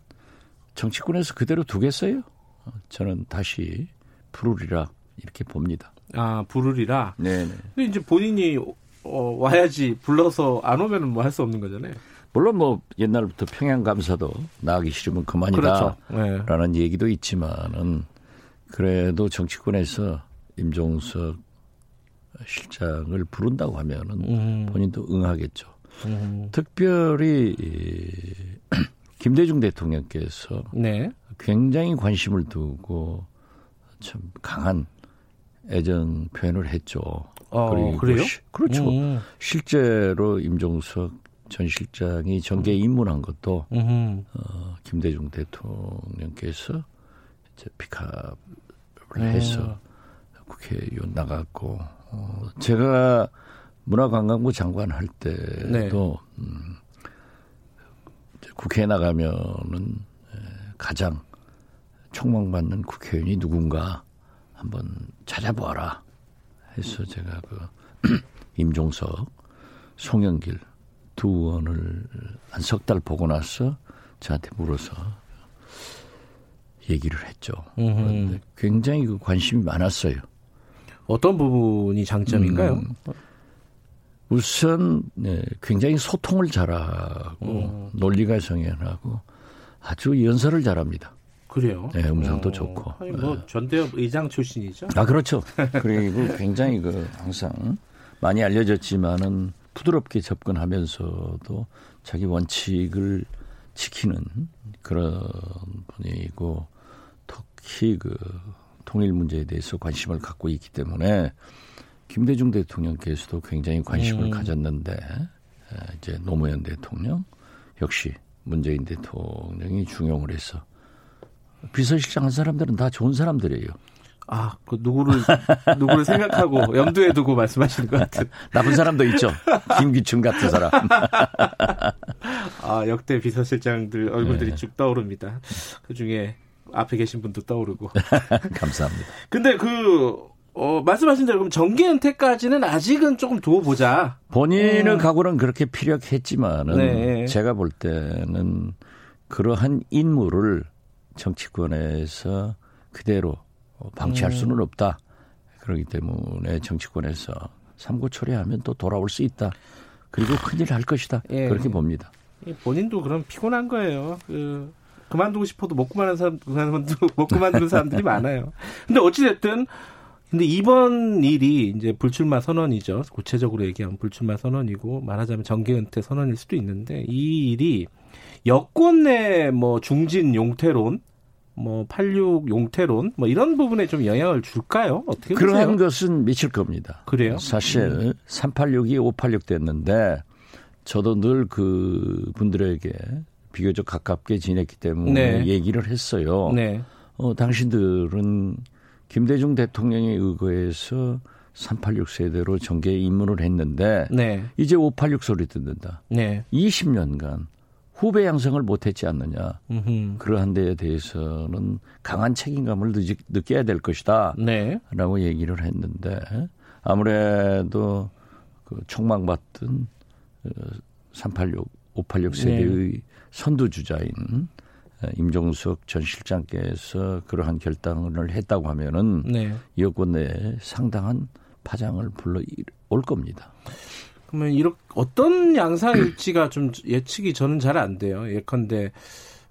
정치권에서 그대로 두겠어요? 어, 저는 다시 부르리라 이렇게 봅니다. 아, 부르리라. 네네. 근데 이제 본인이 어, 와야지 불러서 안 오면은 뭐 할 수 없는 거잖아요. 물론 뭐 옛날부터 평양 감사도 나가기 싫으면 그렇죠. 그만이다라는 네. 얘기도 있지만은 그래도 정치권에서 임종석 실장을 부른다고 하면은 음, 본인도 응하겠죠. 음, 특별히 이, [CLEARS THROAT] 김대중 대통령께서 네. 굉장히 관심을 두고 참 강한 애정 표현을 했죠. 어, 그리고 그래요? 시- 그렇죠. 음, 실제로 임종석 전 실장이 정계에 입문한 것도 음, 어, 김대중 대통령께서 이제 픽업을 음. 해서 국회의원 나갔고 어, 제가 문화관광부 장관 할 때도 네. 음, 국회에 나가면은 에, 가장 촉망받는 국회의원이 누군가 한번 찾아보아라 해서 제가 그 [CLEARS THROAT] 임종석, 송영길 두 의원을 한 석 달 보고 나서 저한테 물어서 얘기를 했죠. 음. 그런데 굉장히 그 관심이 많았어요. 어떤 부분이 장점인가요? 음, 우선 네, 굉장히 소통을 잘하고 음. 논리가 정연하고 아주 연설을 잘합니다. 그래요. 네, 음성도 어, 좋고. 아니 뭐 전대협 의장 출신이죠. 아 그렇죠. [LAUGHS] 그리고 굉장히 그 항상 많이 알려졌지만은 부드럽게 접근하면서도 자기 원칙을 지키는 그런 분이고 특히 그 통일 문제에 대해서 관심을 갖고 있기 때문에 김대중 대통령께서도 굉장히 관심을 음. 가졌는데 에, 이제 노무현 대통령 역시 문재인 대통령이 중용을 해서 비서실장 한 사람들은 다 좋은 사람들이에요. 아, 그 누구를 누구를 생각하고 [LAUGHS] 염두에 두고 말씀하시는 것 같은. 나쁜 사람도 있죠. 김기춘 같은 사람. [LAUGHS] 아, 역대 비서실장들 얼굴들이 네. 쭉 떠오릅니다. 그 중에 앞에 계신 분도 떠오르고. [LAUGHS] 감사합니다. 근데 그, 어, 말씀하신 대로 그럼 정계 은퇴까지는 아직은 조금 두어 보자. 본인의 음. 각오는 그렇게 필요했지만은 네. 제가 볼 때는 그러한 인물을 정치권에서 그대로 방치할 음. 수는 없다. 그렇기 때문에 정치권에서 삼고 초래하면 또 돌아올 수 있다. 그리고 큰일 할 것이다. 예. 그렇게 봅니다. 본인도 그럼 피곤한 거예요. 그 그만두고 싶어도 못 그만하는 사람, 못 그만두는 [LAUGHS] 사람들이 많아요. 근데 어찌됐든, 근데 이번 일이 이제 불출마 선언이죠. 구체적으로 얘기하면 불출마 선언이고, 말하자면 정계 은퇴 선언일 수도 있는데, 이 일이 여권 내 뭐 중진 용태론, 뭐 86 용태론, 뭐 이런 부분에 좀 영향을 줄까요? 어떻게 보세요? 그러한 것은 미칠 겁니다. 그래요? 사실 음. 386이 586 됐는데 저도 늘 그 분들에게 비교적 가깝게 지냈기 때문에 네. 얘기를 했어요. 네. 어, 당신들은 김대중 대통령에 의거해서 386 세대로 정계에 입문을 했는데 네. 이제 586 소리 듣는다. 네. 20년간 후배 양성을 못했지 않느냐. 음흠. 그러한 데에 대해서는 강한 책임감을 느, 느껴야 될 것이다. 네. 라고 얘기를 했는데 아무래도 그 촉망받던 386, 586 세대의 선두주자인 어, 임종석 전 실장께서 그러한 결단을 했다고 하면은 네. 여권 내에 상당한 파장을 불러 올 겁니다. 그러면 이렇게 어떤 양상일지가 좀 예측이 저는 잘 안 돼요. 예컨대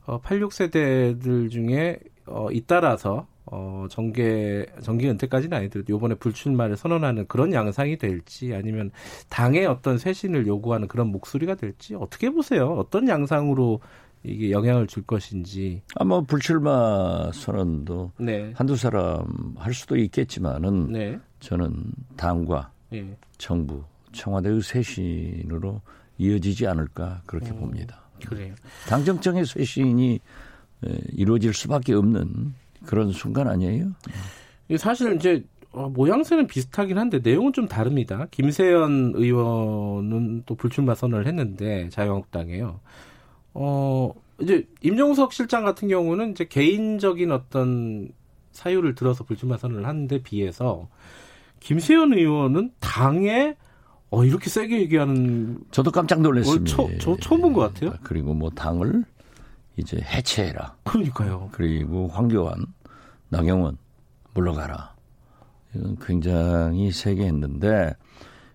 어, 86세대들 중에 어, 잇따라서 어, 정계 정계 은퇴까지는 아니더라도 이번에 불출마를 선언하는 그런 양상이 될지 아니면 당의 어떤 쇄신을 요구하는 그런 목소리가 될지 어떻게 보세요? 어떤 양상으로 이게 영향을 줄 것인지. 아마 불출마 선언도 네. 한두 사람 할 수도 있겠지만은 네. 저는 당과 예. 정부, 청와대의 쇄신으로 이어지지 않을까 그렇게 음. 봅니다. 그래요. 당정청의 쇄신이 에, 이루어질 수밖에 없는 그런 순간 아니에요? 이게 사실 이제 어, 모양새는 비슷하긴 한데 내용은 좀 다릅니다. 김세연 의원은 또 불출마 선언을 했는데 자유한국당에요. 어 이제 임종석 실장 같은 경우는 이제 개인적인 어떤 사유를 들어서 불출마 선언을 하는데 비해서 김세연 의원은 당에 어 이렇게 세게 얘기하는 저도 깜짝 놀랐습니다. 어, 저- 저 처음 본 것 같아요. 그리고 뭐 당을 이제 해체해라. 그러니까요. 그리고 황교안, 나경원 물러가라. 이건 굉장히 세게 했는데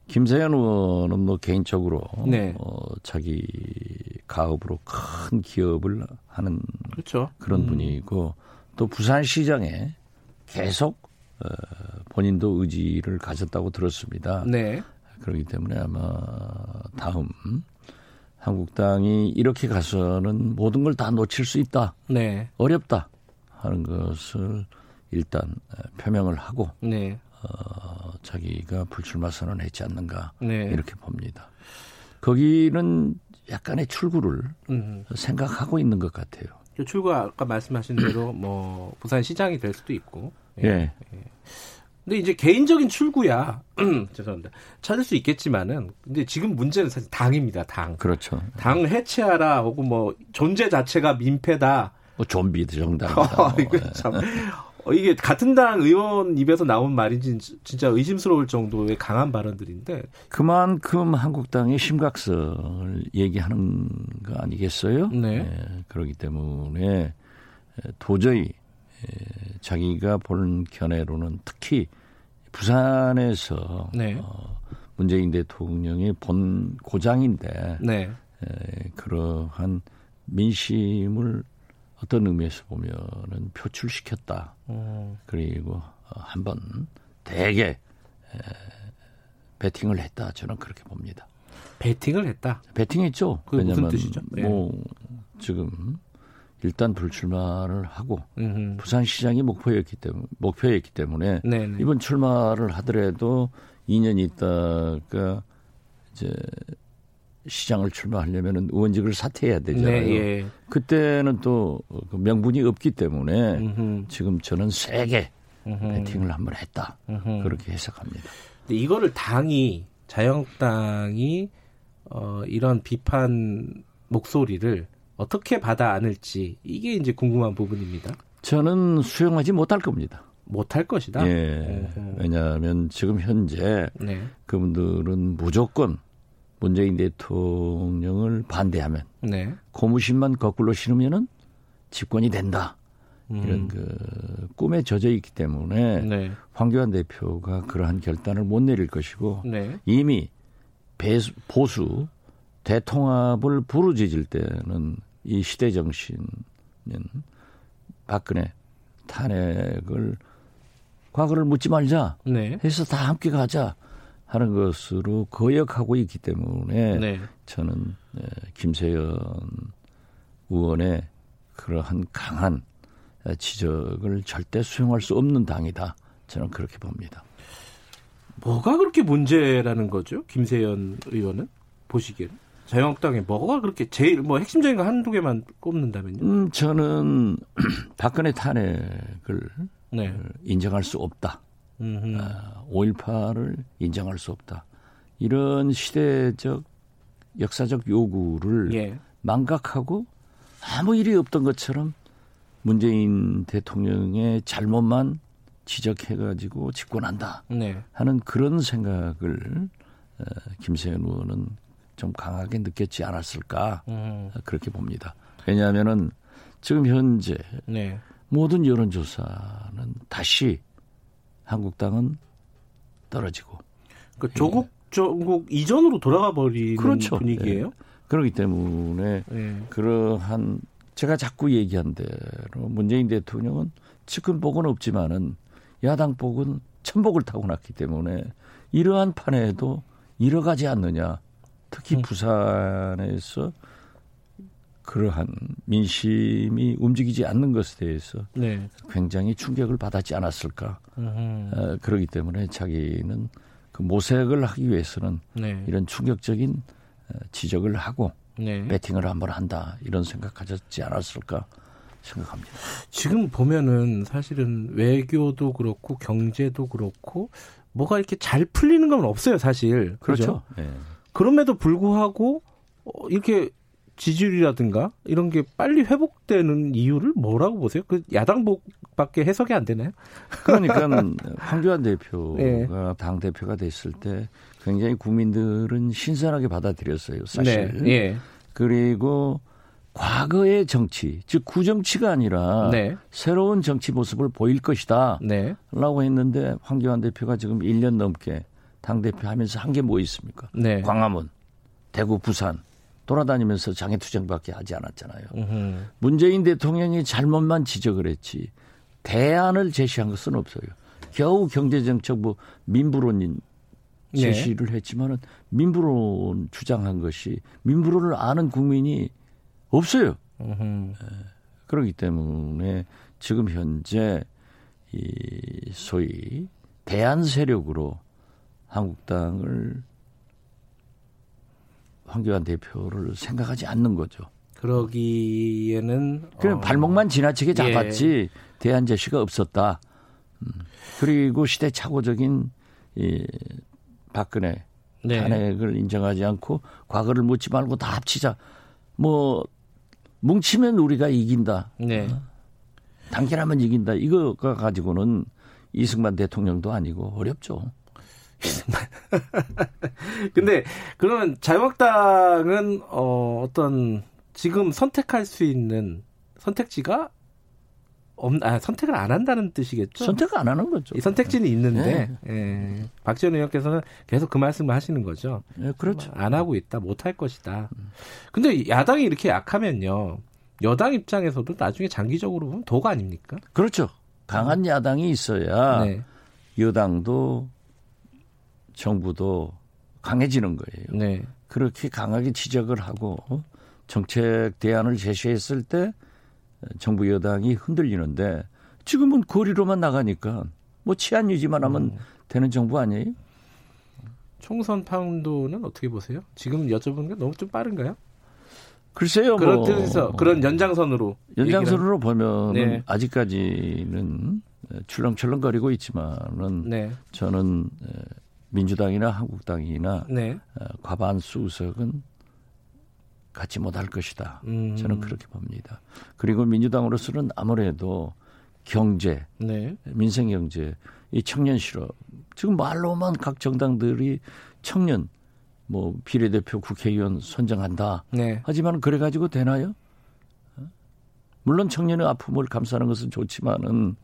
김세현 의원은 뭐 개인적으로 네. 어, 자기 가업으로 큰 기업을 하는 그렇죠. 그런 음. 분이고 또 부산시장에 계속 어, 본인도 의지를 가졌다고 들었습니다. 네. 그렇기 때문에 아마 다음 한국당이 이렇게 가서는 모든 걸 다 놓칠 수 있다. 네. 어렵다 하는 것을 일단 어, 표명을 하고 네. 어, 자기가 불출마 선언했지 않는가 네. 이렇게 봅니다. 거기는 약간의 출구를 음. 생각하고 있는 것 같아요. 그 출구 아까 말씀하신 대로 [CLEARS THROAT] 뭐 부산 시장이 될 수도 있고. 예. 근데 이제 개인적인 출구야. [CLEARS THROAT] 죄송합니다. 찾을 수 있겠지만은 근데 지금 문제는 사실 당입니다. 당. 그렇죠. 당 해체하라 혹은 뭐 존재 자체가 민폐다. 뭐 좀비 정당이다. [LAUGHS] 어, 이거 참 어, 이게 같은 당 의원 입에서 나온 말인지 진짜 의심스러울 정도의 강한 발언들인데. 그만큼 한국당의 심각성을 얘기하는 거 아니겠어요? 네. 예, 그렇기 때문에 도저히 에, 자기가 보는 견해로는 특히 부산에서 네. 어, 문재인 대통령의 본 고장인데 네. 에, 그러한 민심을 어떤 의미에서 보면은 표출시켰다. 어, 그리고 어, 한번 대개 에, 배팅을 했다. 저는 그렇게 봅니다. 베팅을 했다. 배팅했죠. 그게 무슨 왜냐면 뜻이죠? 예. 뭐 지금 일단 불출마를 하고 음흠. 부산시장이 목표였기 때문에 목표였기 때문에 네. 네. 이번 출마를 하더라도 2년 있다가 이제 시장을 출마하려면은 의원직을 사퇴해야 되잖아요. 네. 예. 그때는 또그 명분이 없기 때문에 음흠. 지금 저는 세게 음흠. 배팅을 한번 했다. 음흠. 그렇게 해석합니다. 근데 이거를 당이 자유한국당이 어, 이런 비판 목소리를 어떻게 받아 안을지 이게 이제 궁금한 부분입니다. 저는 수용하지 못할 겁니다. 못할 것이다. 예. 왜냐하면 지금 현재 네. 그분들은 무조건 문재인 대통령을 반대하면 네. 고무신만 거꾸로 신으면은 집권이 된다. 음. 이런 그 꿈에 젖어 있기 때문에 네. 황교안 대표가 그러한 결단을 못 내릴 것이고 네. 이미 배수, 보수 대통합을 부르짖을 때는 이 시대 정신은 박근혜 탄핵을 과거를 묻지 말자 네. 해서 다 함께 가자 하는 것으로 거역하고 있기 때문에 네. 저는 예, 김세연 의원의 그러한 강한 지적을 절대 수용할 수 없는 당이다. 저는 그렇게 봅니다. 뭐가 그렇게 문제라는 거죠? 김세연 의원은 보시기에는 자유한국당에 뭐가 그렇게 제일 뭐 핵심적인 거 한두 개만 꼽는다면요? 음, 저는 [CLEARS THROAT] 박근혜 탄핵을 네. 인정할 수 없다. 음흠. 아, 5.18을 인정할 수 없다. 이런 시대적 역사적 요구를 예. 망각하고 아무 일이 없던 것처럼 문재인 대통령의 잘못만 지적해가지고 집권한다 네. 하는 그런 생각을 어, 김세현 의원은 좀 강하게 느꼈지 않았을까 음. 그렇게 봅니다. 왜냐하면은 지금 현재 네. 모든 여론조사는 다시 한국당은 떨어지고 그 조국 정국 이전으로 돌아가 버리는 그렇죠. 분위기예요. 그렇기 때문에 네. 그러한 제가 자꾸 얘기한 대로 문재인 대통령은 측근복은 없지만은 야당복은 천복을 타고났기 때문에 이러한 판에도 잃어가지 않느냐. 특히 음. 부산에서 그러한 민심이 움직이지 않는 것에 대해서 네. 굉장히 충격을 받았지 않았을까. 어, 그러기 때문에 자기는 그 모색을 하기 위해서는 네. 이런 충격적인 어, 지적을 하고 네. 배팅을 한번 한다 이런 생각 가졌지 않았을까 생각합니다. 지금 보면은 사실은 외교도 그렇고 경제도 그렇고 뭐가 이렇게 잘 풀리는 건 없어요, 사실. 그죠? 네. 그럼에도 불구하고 어, 이렇게 지지율이라든가 이런 게 빨리 회복되는 이유를 뭐라고 보세요? 그 야당복밖에 해석이 안 되나요? 그러니까 [LAUGHS] 황교안 대표가 예. 당 대표가 됐을 때 굉장히 국민들은 신선하게 받아들였어요, 사실. 네. 예. 그리고 과거의 정치, 즉 구정치가 아니라 네. 새로운 정치 모습을 보일 것이다. 네. 라고 했는데 황교안 대표가 지금 1년 넘게 당 대표 하면서 한 게 뭐 있습니까? 네. 광화문, 대구, 부산 돌아다니면서 장애투쟁밖에 하지 않았잖아요. 음흠. 문재인 대통령이 잘못만 지적을 했지 대안을 제시한 것은 없어요. 겨우 경제정책 뭐 민부론인 네. 제시를 했지만은 민부론 주장한 것이 민부론을 아는 국민이 없어요. 음흠. 그렇기 때문에 지금 현재 이 소위 대안 세력으로 한국당을 황교안 대표를 생각하지 않는 거죠. 그러기에는 그냥 어, 발목만 지나치게 예. 잡았지 대안 제시가 없었다. 음. 그리고 시대착오적인 이 박근혜 네. 탄핵을 인정하지 않고 과거를 묻지 말고 다 합치자. 뭐 뭉치면 우리가 이긴다. 네. 단결하면 이긴다. 이거가 가지고는 이승만 대통령도 아니고 어렵죠. [LAUGHS] 근데 그러면 자유한국당은 어, 어떤 지금 선택할 수 있는 선택지가 없, 아, 선택을 안 한다는 뜻이겠죠? 선택 안 하는 거죠. 이 선택지는 있는데 예. 박지원 의원께서는 계속 그 말씀을 하시는 거죠. 예, 그렇죠. 안 하고 있다, 못 할 것이다. 근데 야당이 이렇게 약하면요, 여당 입장에서도 나중에 장기적으로 보면 도가 아닙니까? 그렇죠. 강한 야당이 있어야 네, 여당도 정부도 강해지는 거예요. 네, 그렇게 강하게 지적을 하고 어? 정책 대안을 제시했을 때 정부 여당이 흔들리는데 지금은 거리로만 나가니까 뭐 치안 유지만 하면 음. 되는 정부 아니에요? 총선 판도는 어떻게 보세요? 지금 여쭤보는 게 너무 좀 빠른가요? 글쎄요. 그런 뭐 뜻에서 그런 연장선으로 연장선으로 보면 네. 아직까지는 출렁출렁거리고 있지만은 네, 저는 민주당이나 한국당이나 네, 어, 과반수 의석은 갖지 못할 것이다. 음. 저는 그렇게 봅니다. 그리고 민주당으로서는 아무래도 경제, 네, 민생 경제, 이 청년 실업 지금 말로만 각 정당들이 청년 뭐 비례대표 국회의원 선정한다. 네, 하지만 그래 가지고 되나요? 어? 물론 청년의 아픔을 감싸는 것은 좋지만은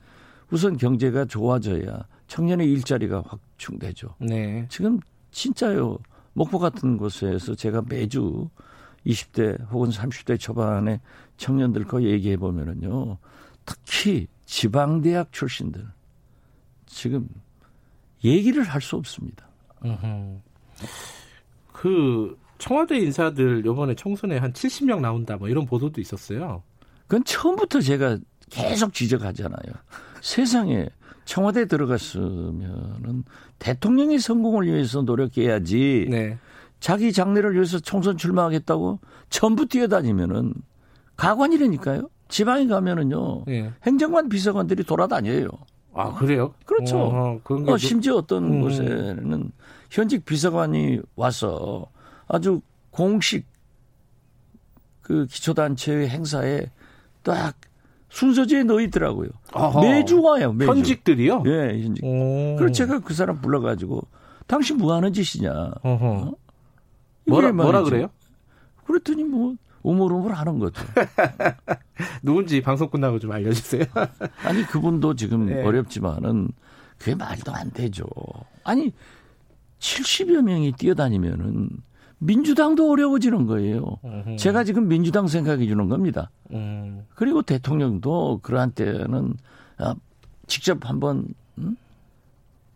우선 경제가 좋아져야 청년의 일자리가 확충되죠. 네, 지금 진짜요. 목포 같은 곳에서 제가 매주 20대 혹은 30대 초반의 청년들과 얘기해 보면은요. 특히 지방 대학 출신들 지금 얘기를 할 수 없습니다. 그 청와대 인사들 요번에 총선에 한 70명 나온다 뭐 이런 보도도 있었어요. 그건 처음부터 제가 계속 지적하잖아요. 세상에 청와대 들어갔으면은 대통령의 성공을 위해서 노력해야지. 네. 자기 장래를 위해서 총선 출마하겠다고 전부 뛰어다니면은 가관이라니까요. 지방에 가면은요. 네. 행정관 비서관들이 돌아다녀요. 아 그래요? 그렇죠. 어, 어, 좀- 심지어 어떤 음. 곳에는 현직 비서관이 와서 아주 공식 그 기초단체의 행사에 딱 순서지에 넣어 있더라고요. 어허. 매주 와요. 매주. 현직들이요? 예, 현직. 오. 그래서 제가 그 사람 불러가지고 당신 뭐 하는 짓이냐. 이게 뭐라 뭐라. 그래요? 그랬더니 뭐 우물우물 하는 거죠. [LAUGHS] 누군지 방송 끝나고 좀 알려주세요. [LAUGHS] 아니 그분도 지금 네. 어렵지만은 그게 말도 안 되죠. 아니 70여 명이 뛰어다니면은 민주당도 어려워지는 거예요. 음흠. 제가 지금 민주당 생각해 주는 겁니다. 음. 그리고 대통령도 그러한 때는 아, 직접 한번 음?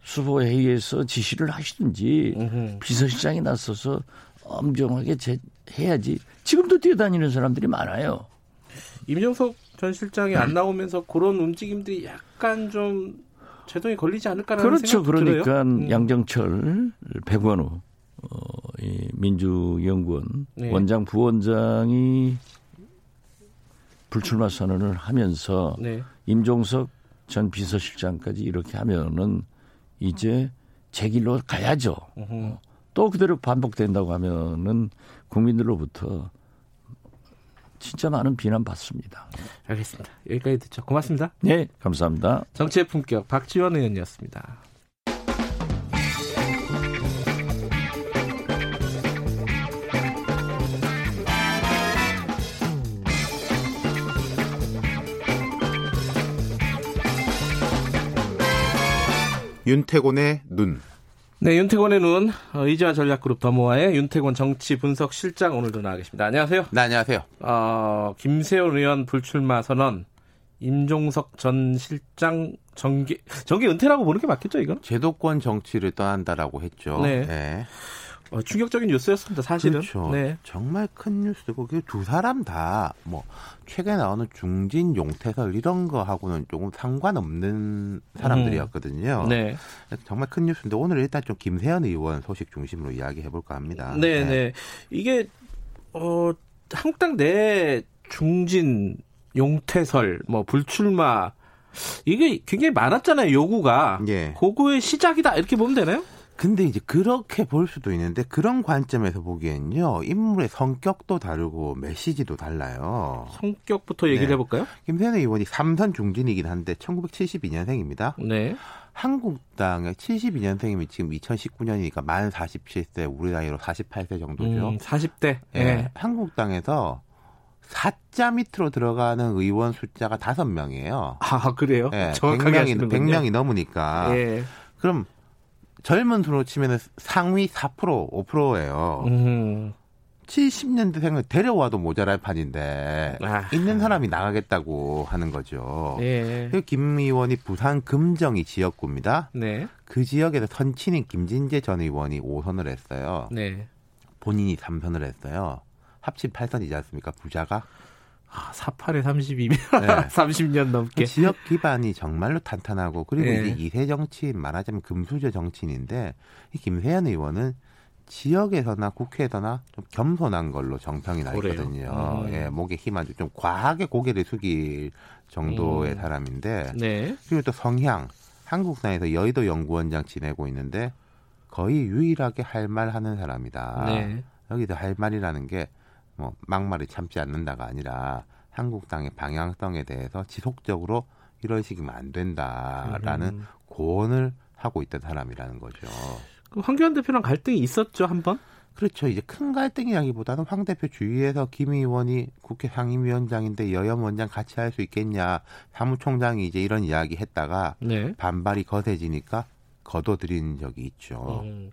수보 회의에서 지시를 하시든지 음흠. 비서실장이 나서서 엄정하게 제, 해야지. 지금도 뛰어다니는 사람들이 많아요. 임종석 전 실장이 안 나오면서 그런 움직임들이 약간 좀 제동이 걸리지 않을까라는 그렇죠. 생각도 그러니까 들어요. 음. 양정철, 백원우, 어, 이 민주연구원 네. 원장 부원장이 불출마 선언을 하면서 네. 임종석 전 비서실장까지 이렇게 하면은 이제 제 길로 가야죠. 음흠. 또 그대로 반복된다고 하면은 국민들로부터 진짜 많은 비난 받습니다. 알겠습니다. 여기까지 듣죠. 고맙습니다. 네, 감사합니다. 정치의 품격 박지원 의원이었습니다. 윤태곤의 눈. 네, 윤태곤의 눈 어, 의지와 전략그룹 더모아의 윤태곤 정치 분석 실장 오늘도 나와 계십니다. 안녕하세요. 네, 안녕하세요. 어, 김세훈 의원 불출마 선언, 임종석 전 실장 정계 정계 은퇴라고 보는 게 맞겠죠, 이건? 제도권 정치를 떠난다라고 했죠. 네. 어, 충격적인 뉴스였습니다, 사실은. 그렇죠. 네. 정말 큰 뉴스고 그두 사람 다 뭐 최근에 나오는 중진 용태설 이런 거 하고는 조금 상관없는 사람들이었거든요. 네. 정말 큰 뉴스인데 오늘 일단 좀 김세현 의원 소식 중심으로 이야기해 볼까 합니다. 네, 네. 이게 어 한국당 내 중진 용태설 뭐 불출마 이게 굉장히 많았잖아요, 요구가. 예. 그거의 시작이다. 이렇게 보면 되나요? 근데 이제 그렇게 볼 수도 있는데 그런 관점에서 보기엔요 인물의 성격도 다르고 메시지도 달라요. 성격부터 얘기를 네. 해볼까요? 김세현 의원이 삼선 중진이긴 한데 1972년생입니다. 네. 한국당의 72년생이면 지금 2019년이니까 만 47세 우리 나이로 48세 정도죠. 음, 40대. 예. 네. 한국당에서 4자 밑으로 들어가는 의원 숫자가 5명이에요. 아, 그래요? 예, 정확하게 100명이, 하시는군요. 100명이 넘으니까. 예. 그럼 젊은 수로 치면 상위 4% 5%예요. 음. 70년대생을 데려와도 모자랄 판인데 아. 있는 사람이 나가겠다고 하는 거죠. 예. 그김 의원이 부산 금정이 지역구입니다. 네. 그 지역에서 선친인 김진재 전 의원이 5선을 했어요. 네. 본인이 3선을 했어요. 합친 8선이지 않습니까? 부자가. 아, 48에 32면 네. [LAUGHS] 30년 넘게. 지역 기반이 정말로 탄탄하고 그리고 예. 이제 이세 정치인 말하자면 금수저 정치인인데 이 김세현 의원은 지역에서나 국회에서나 좀 겸손한 걸로 정평이 나? 있거든요. 음. 예, 목에 힘안 좀 과하게 고개를 숙일 정도의 음. 사람인데 네. 그리고 또 성향 한국당에서 여의도 연구원장 지내고 있는데 거의 유일하게 할 말 하는 사람이다. 네. 여기도 할 말이라는 게 뭐 막말을 참지 않는다가 아니라 한국당의 방향성에 대해서 지속적으로 이러시면 안 된다라는 음. 고언을 하고 있던 사람이라는 거죠. 그 황교안 대표랑 갈등이 있었죠, 한 번? 그렇죠. 이제 큰 갈등이라기보다는 황 대표 주위에서 김 의원이 국회 상임위원장인데 여혐 원장 같이 할 수 있겠냐. 사무총장이 이제 이런 이야기 했다가 네. 반발이 거세지니까 거둬들인 적이 있죠. 음.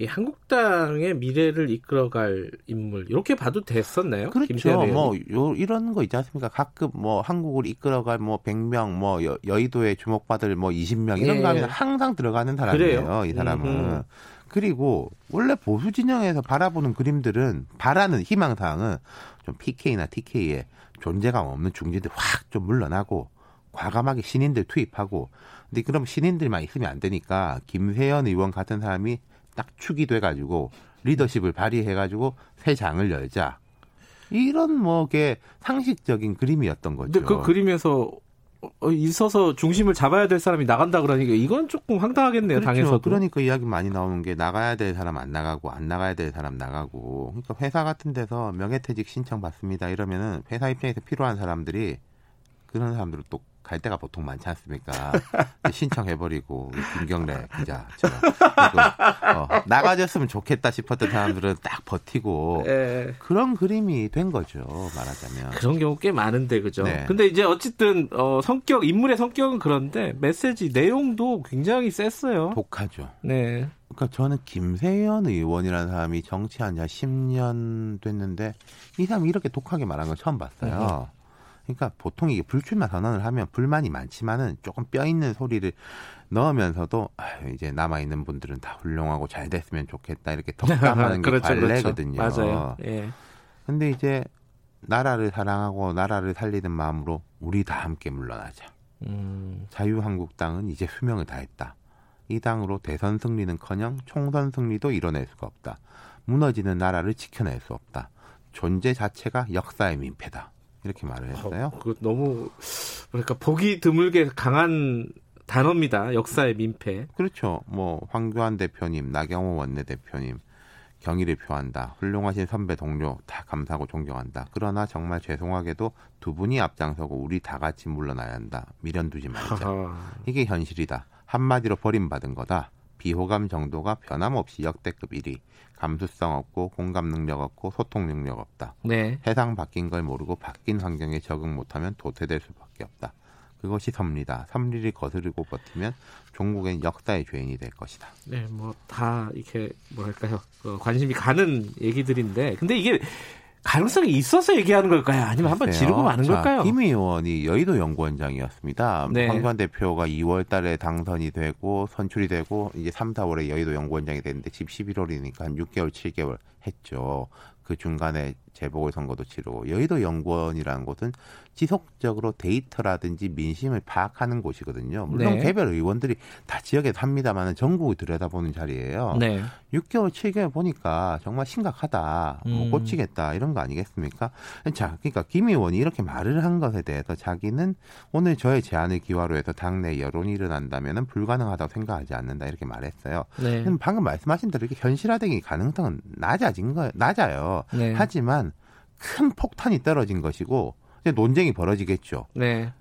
이 한국당의 미래를 이끌어갈 인물 이렇게 봐도 됐었나요? 그렇죠. 김세현 뭐? 요, 이런 거 있지 않습니까? 가끔 뭐 한국을 이끌어갈 뭐 100명, 뭐 여, 여의도에 주목받을 뭐 20명 이런 예. 거 하면 항상 들어가는 사람이에요. 그래요? 이 사람은. 음흠. 그리고 원래 보수 진영에서 바라보는 그림들은 바라는 희망 사항은 좀 PK나 TK에 존재감 없는 중진들 확 좀 물러나고 과감하게 신인들 투입하고 근데 그럼 신인들만 있으면 안 되니까 김세연 의원 같은 사람이 딱 축이 돼가지고 리더십을 발휘해가지고 새 장을 열자 이런 뭐게 상식적인 그림이었던 거죠. 근데 그 그림에서 어, 있어서 중심을 잡아야 될 사람이 나간다 그러니까 이건 조금 황당하겠네요. 그렇죠. 당에서도. 그러니까 이야기 많이 나오는 게 나가야 될 사람 안 나가고 안 나가야 될 사람 나가고. 그러니까 회사 같은 데서 명예퇴직 신청 받습니다. 이러면은 회사 입장에서 필요한 사람들이 그런 사람들은 또 갈 데가 보통 많지 않습니까? 신청해버리고 김경래 기자처럼 어, 나가졌으면 좋겠다 싶었던 사람들은 딱 버티고 예. 그런 그림이 된 거죠. 말하자면. 그런 경우 꽤 많은데 그죠. 네. 근데 이제 어쨌든 어, 성격 인물의 성격은 그런데 메시지 내용도 굉장히 셌어요. 독하죠. 네. 그러니까 저는 김세현 의원이라는 사람이 정치한 지 10년 됐는데 이 사람이 이렇게 독하게 말한 건 처음 봤어요. 그러니까 보통 이게 불출마 선언을 하면 불만이 많지만은 조금 뼈 있는 소리를 넣으면서도 아유, 이제 남아 있는 분들은 다 훌륭하고 잘 됐으면 좋겠다 이렇게 덕담하는 [LAUGHS] 게 그렇죠, 관례거든요. 그렇죠. 맞아요. 예. 근데 이제 나라를 사랑하고 나라를 살리는 마음으로 우리 다 함께 물러나자. 음, 자유한국당은 이제 수명을 다했다. 이 당으로 대선 승리는커녕 총선 승리도 이뤄낼 수가 없다. 무너지는 나라를 지켜낼 수 없다. 존재 자체가 역사의 민폐다. 이렇게 말을 했어요. 어, 그 너무 그러니까 보기 드물게 강한 단어입니다. 역사의 민폐. 그렇죠. 뭐 황교안 대표님, 나경호 원내대표님 경의를 표한다. 훌륭하신 선배 동료 다 감사하고 존경한다. 그러나 정말 죄송하게도 두 분이 앞장서고 우리 다 같이 물러나야 한다. 미련 두지 말자. 이게 현실이다. 한마디로 버림받은 거다. 비호감 정도가 변함없이 역대급 1위. 감수성 없고 공감 능력 없고 소통 능력 없다. 네. 세상 바뀐 걸 모르고 바뀐 환경에 적응 못하면 도태될 수밖에 없다. 그것이 섭리다. 섭리를 거스르고 버티면 종국엔 역사의 죄인이 될 것이다. 네, 뭐 다 이렇게 뭐랄까요 어, 관심이 가는 얘기들인데, 근데 이게 가능성이 있어서 얘기하는 걸까요? 아니면 한번. 지르고 마는 자, 걸까요? 김 의원이 여의도 연구원장이었습니다. 네. 황교안 대표가 2월 달에 당선이 되고 선출이 되고 이제 3, 4월에 여의도 연구원장이 됐는데 집 11월이니까 한 6개월, 7개월 했죠. 그 중간에 재보궐선거도 치르고 여의도 연구원이라는 곳은 지속적으로 데이터라든지 민심을 파악하는 곳이거든요. 물론 네. 개별 의원들이 다 지역에 삽니다만 전국을 들여다보는 자리예요. 네. 6개월, 7개월 보니까 정말 심각하다. 뭐 음. 꽂히겠다. 이런 거 아니겠습니까? 자, 그러니까 김 의원이 이렇게 말을 한 것에 대해서 자기는 오늘 저의 제안을 기화로 해서 당내 여론이 일어난다면 불가능하다고 생각하지 않는다. 이렇게 말했어요. 네. 근데 방금 말씀하신 대로 이렇게 현실화되기 가능성은 낮아진 거예요. 낮아요. 네. 하지만 큰 폭탄이 떨어진 것이고 이제 논쟁이 벌어지겠죠. 네.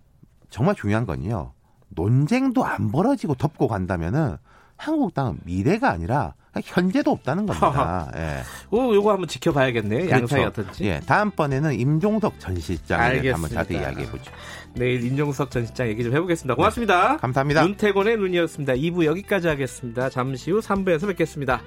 정말 중요한 건요. 논쟁도 안 벌어지고 덮고 간다면은 한국당은 미래가 아니라 현재도 없다는 겁니다. [LAUGHS] 예. 오, 요거 한번 지켜봐야겠네요. 양상이 그렇죠. 어떤지. 예, 다음번에는 임종석 전 실장에 한번. 자세히 이야기해 보죠. 내일 인종석 전 실장 얘기 좀 해보겠습니다. 고맙습니다. 네, 감사합니다. 윤태곤의 눈이었습니다. 2부 여기까지 하겠습니다. 잠시 후 3부에서 뵙겠습니다.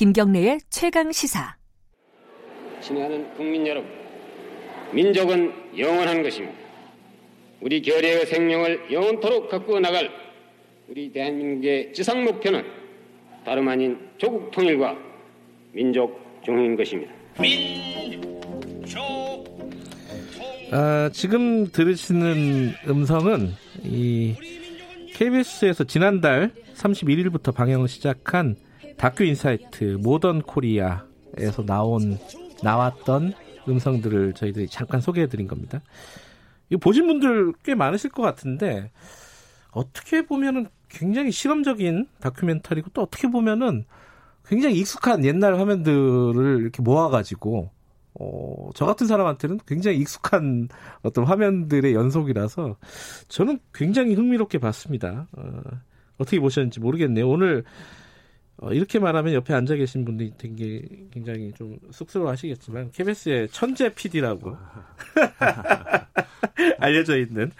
김경래의 최강 시사. 친애하는 국민 여러분, 민족은 영원한 것입니다. 우리 결의의 생명을 영원토록 가꾸어 나갈 우리 대한민국의 지상 목표는 다름 아닌 조국 통일과 민족 중흥인 것입니다. 아, 지금 들으시는 음성은 이 KBS에서 지난달 31일부터 방영을 시작한 다큐 인사이트 모던 코리아에서 나온 나왔던 음성들을 저희들이 잠깐 소개해 드린 겁니다. 이거 보신 분들 꽤 많으실 것 같은데 어떻게 보면은 굉장히 실험적인 다큐멘터리고 또 어떻게 보면은 굉장히 익숙한 옛날 화면들을 이렇게 모아가지고 어, 저 같은 사람한테는 굉장히 익숙한 어떤 화면들의 연속이라서 저는 굉장히 흥미롭게 봤습니다. 어, 어떻게 보셨는지 모르겠네요. 오늘 어, 이렇게 말하면 옆에 앉아 계신 분들이 되게 굉장히 좀 쑥스러워하시겠지만 KBS의 천재 PD라고 [LAUGHS] 알려져 있는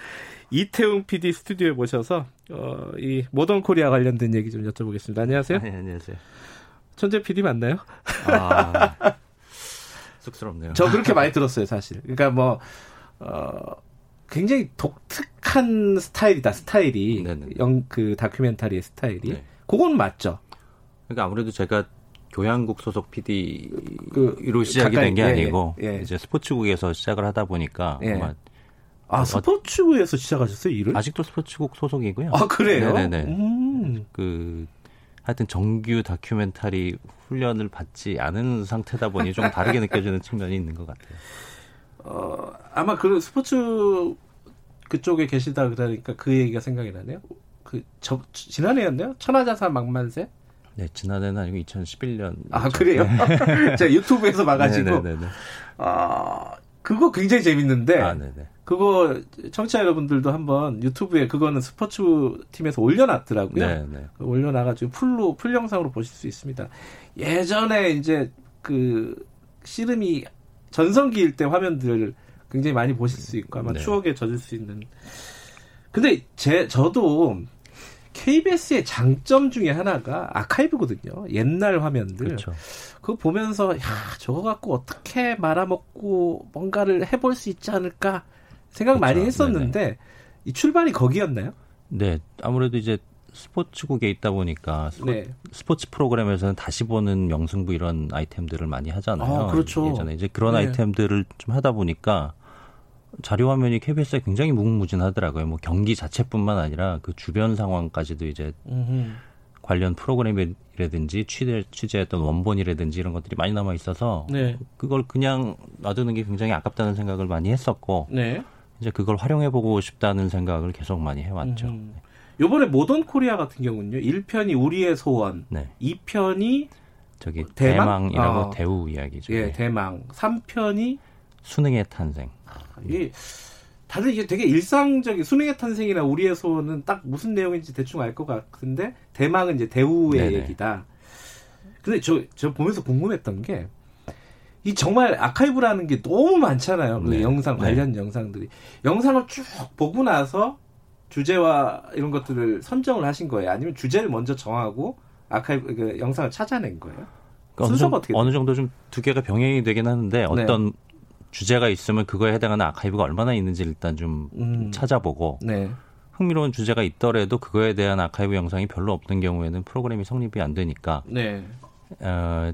이태웅 PD 스튜디오에 모셔서 어, 이 모던 코리아 관련된 얘기 좀 여쭤보겠습니다. 안녕하세요. 네, 안녕하세요. 천재 PD 맞나요? 아, [LAUGHS] 쑥스럽네요. 저 그렇게 많이 들었어요, 사실. 그러니까 뭐 어, 굉장히 독특한 스타일이다, 스타일이. 영, 그 다큐멘터리의 스타일이. 네. 그건 맞죠. 그러니까 아무래도 제가 교양국 소속 PD로 그, 시작이 가까이, 된게 예, 아니고 예. 이제 스포츠국에서 시작을 하다 보니까 예. 아마 아, 스포츠부에서 시작하셨어요, 일을? 아직도 스포츠국 소속이고요. 아, 그래요? 네네네. 음. 그 하여튼 정규 다큐멘터리 훈련을 받지 않은 상태다 보니 좀 다르게 [LAUGHS] 느껴지는 측면이 있는 것 같아요. 어, 아마 그 스포츠 그쪽에 계시다 그러니까 그 얘기가 생각이 나네요. 그, 저, 지난해였나요? 천하자산 막만세? 네, 지난해는 아니고 2011년. 아, 그래요? [LAUGHS] 제가 유튜브에서 봐가지고. 네네네. 아, 그거 굉장히 재밌는데. 아, 네네. 그거 청취자 여러분들도 한번 유튜브에 그거는 스포츠 팀에서 올려놨더라고요. 네네. 올려놔가지고 풀로 풀 영상으로 보실 수 있습니다. 예전에 이제 그 씨름이 전성기일 때 화면들 굉장히 많이 보실 수 있고 아마 네. 추억에 젖을 수 있는. 근데 제 저도 KBS의 장점 중에 하나가 아카이브거든요. 옛날 화면들. 그렇죠. 그거 보면서 야 저거 갖고 어떻게 말아먹고 뭔가를 해볼 수 있지 않을까 생각 많이 그렇죠. 했었는데 이 출발이 거기였나요? 네, 아무래도 이제 스포츠국에 있다 보니까 스포, 네. 스포츠 프로그램에서는 다시 보는 명승부 이런 아이템들을 많이 하잖아요. 아, 그렇죠. 예전에 이제 그런 네. 아이템들을 좀 하다 보니까 자료 화면이 KBS에 굉장히 무궁무진하더라고요. 뭐 경기 자체뿐만 아니라 그 주변 상황까지도 이제 음흠. 관련 프로그램이라든지 취재, 취재했던 원본이라든지 이런 것들이 많이 남아 있어서 네. 그걸 그냥 놔두는 게 굉장히 아깝다는 생각을 많이 했었고 네. 이제 그걸 활용해 보고 싶다는 생각을 계속 많이 해왔죠. 음. 요번에 모던 코리아 같은 경우는요. 1편이 우리의 소원, 네. 2편이 저기 대망? 대망이라고 아. 대우 이야기죠. 예, 네. 대망, 3편이 수능의 탄생. 이 다들 이게 되게 일상적인 수능의 탄생이나 우리의 소원은 딱 무슨 내용인지 대충 알 것 같은데 대망은 이제 대우의 네네. 얘기다. 근데 저, 저 보면서 궁금했던 게, 이 정말 아카이브라는 게 너무 많잖아요. 그 네. 영상, 네. 관련 영상들이. 영상을 쭉 보고 나서 주제와 이런 것들을 선정을 하신 거예요? 아니면 주제를 먼저 정하고 아카이브, 그 영상을 찾아낸 거예요? 그러니까 어느, 순서가 정도, 어떻게 어느 정도 좀 두 개가 병행이 되긴 하는데 어떤 주제가 있으면 그거에 해당하는 아카이브가 얼마나 있는지 일단 좀 음. 찾아보고 네. 흥미로운 주제가 있더라도 그거에 대한 아카이브 영상이 별로 없는 경우에는 프로그램이 성립이 안 되니까 네. 어,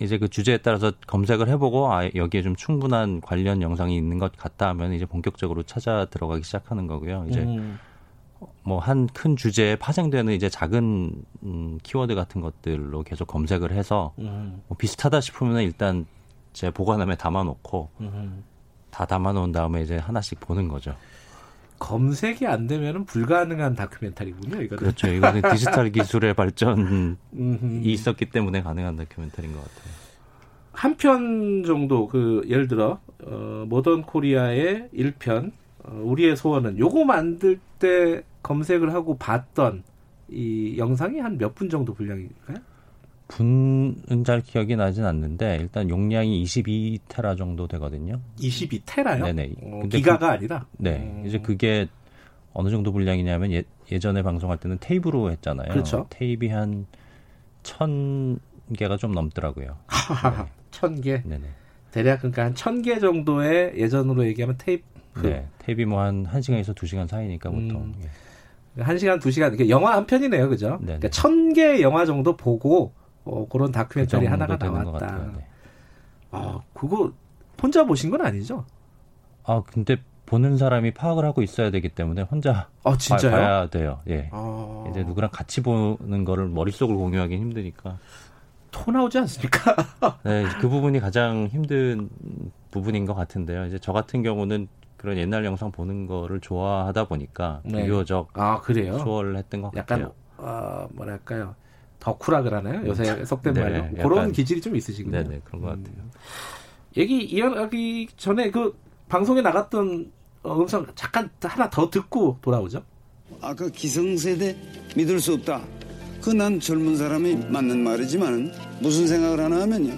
이제 그 주제에 따라서 검색을 해보고 아, 여기에 좀 충분한 관련 영상이 있는 것 같다 하면 이제 본격적으로 찾아 들어가기 시작하는 거고요. 이제 음. 뭐한 큰 주제에 파생되는 이제 작은 음, 키워드 같은 것들로 계속 검색을 해서 음. 뭐 비슷하다 싶으면 일단 제 보관함에 담아놓고 음. 다 담아놓은 다음에 이제 하나씩 보는 거죠. 검색이 안 되면은 불가능한 다큐멘터리군요. 이거는. 그렇죠. 이거는 디지털 [LAUGHS] 기술의 발전이. 있었기 때문에 가능한 다큐멘터리인 것 같아요. 한 편 정도 그 예를 들어 어, 모던 코리아의 1편 어, 우리의 소원은 요거 만들 때 검색을 하고 봤던 이 영상이 한 몇 분 정도 분량일까요? 분은 잘 기억이 나진 않는데 일단 용량이 22테라 정도 되거든요. 22테라요? 네네. 어, 근데 기가가 그- 아니라. 네. 음. 이제 그게 어느 정도 분량이냐면 예, 예전에 방송할 때는 테이프로 했잖아요. 그렇죠. 테이프 한천 개가 좀 넘더라고요. 천 개. 네네. 대략 그러니까 한천개 정도의 예전으로 얘기하면 테이프. 네. 테이프 뭐한 1시간에서 2시간 사이니까 보통. 음. 예. 한 시간 두 시간. 이게 영화 한 편이네요, 그죠? 네네. 그러니까 천개 영화 정도 보고 어, 그런 그 다큐멘터리 정도 하나가 나왔다. 같아요. 네. 아, 그거 혼자 보신 건 아니죠? 아 근데 보는 사람이 파악을 하고 있어야 되기 때문에 혼자 아, 진짜요? 봐, 야 돼요. 예. 아... 이제 누구랑 같이 보는 거를 머릿속을 공유하기 힘드니까. 토 나오지 않습니까? [LAUGHS] 네, 그 부분이 가장 힘든 부분인 것 같은데요. 이제 저 같은 경우는 그런 옛날 영상 보는 거를 좋아하다 보니까 네. 비교적 아, 그래요? 수월했던 것 약간 같아요. 어, 뭐랄까요? 덕후라 그러나요? 요새 속된 네, 말로 약간- 그런 기질이 좀 있으시군요. 네네 그런 것 같아요. 얘기 이어가기 전에 그 방송에 나갔던 어, 음성 잠깐 하나 더 듣고 돌아오죠. 아까 기성세대 믿을 수 없다. 그 난 젊은 사람이 맞는 말이지만 무슨 생각을 하나 하면요.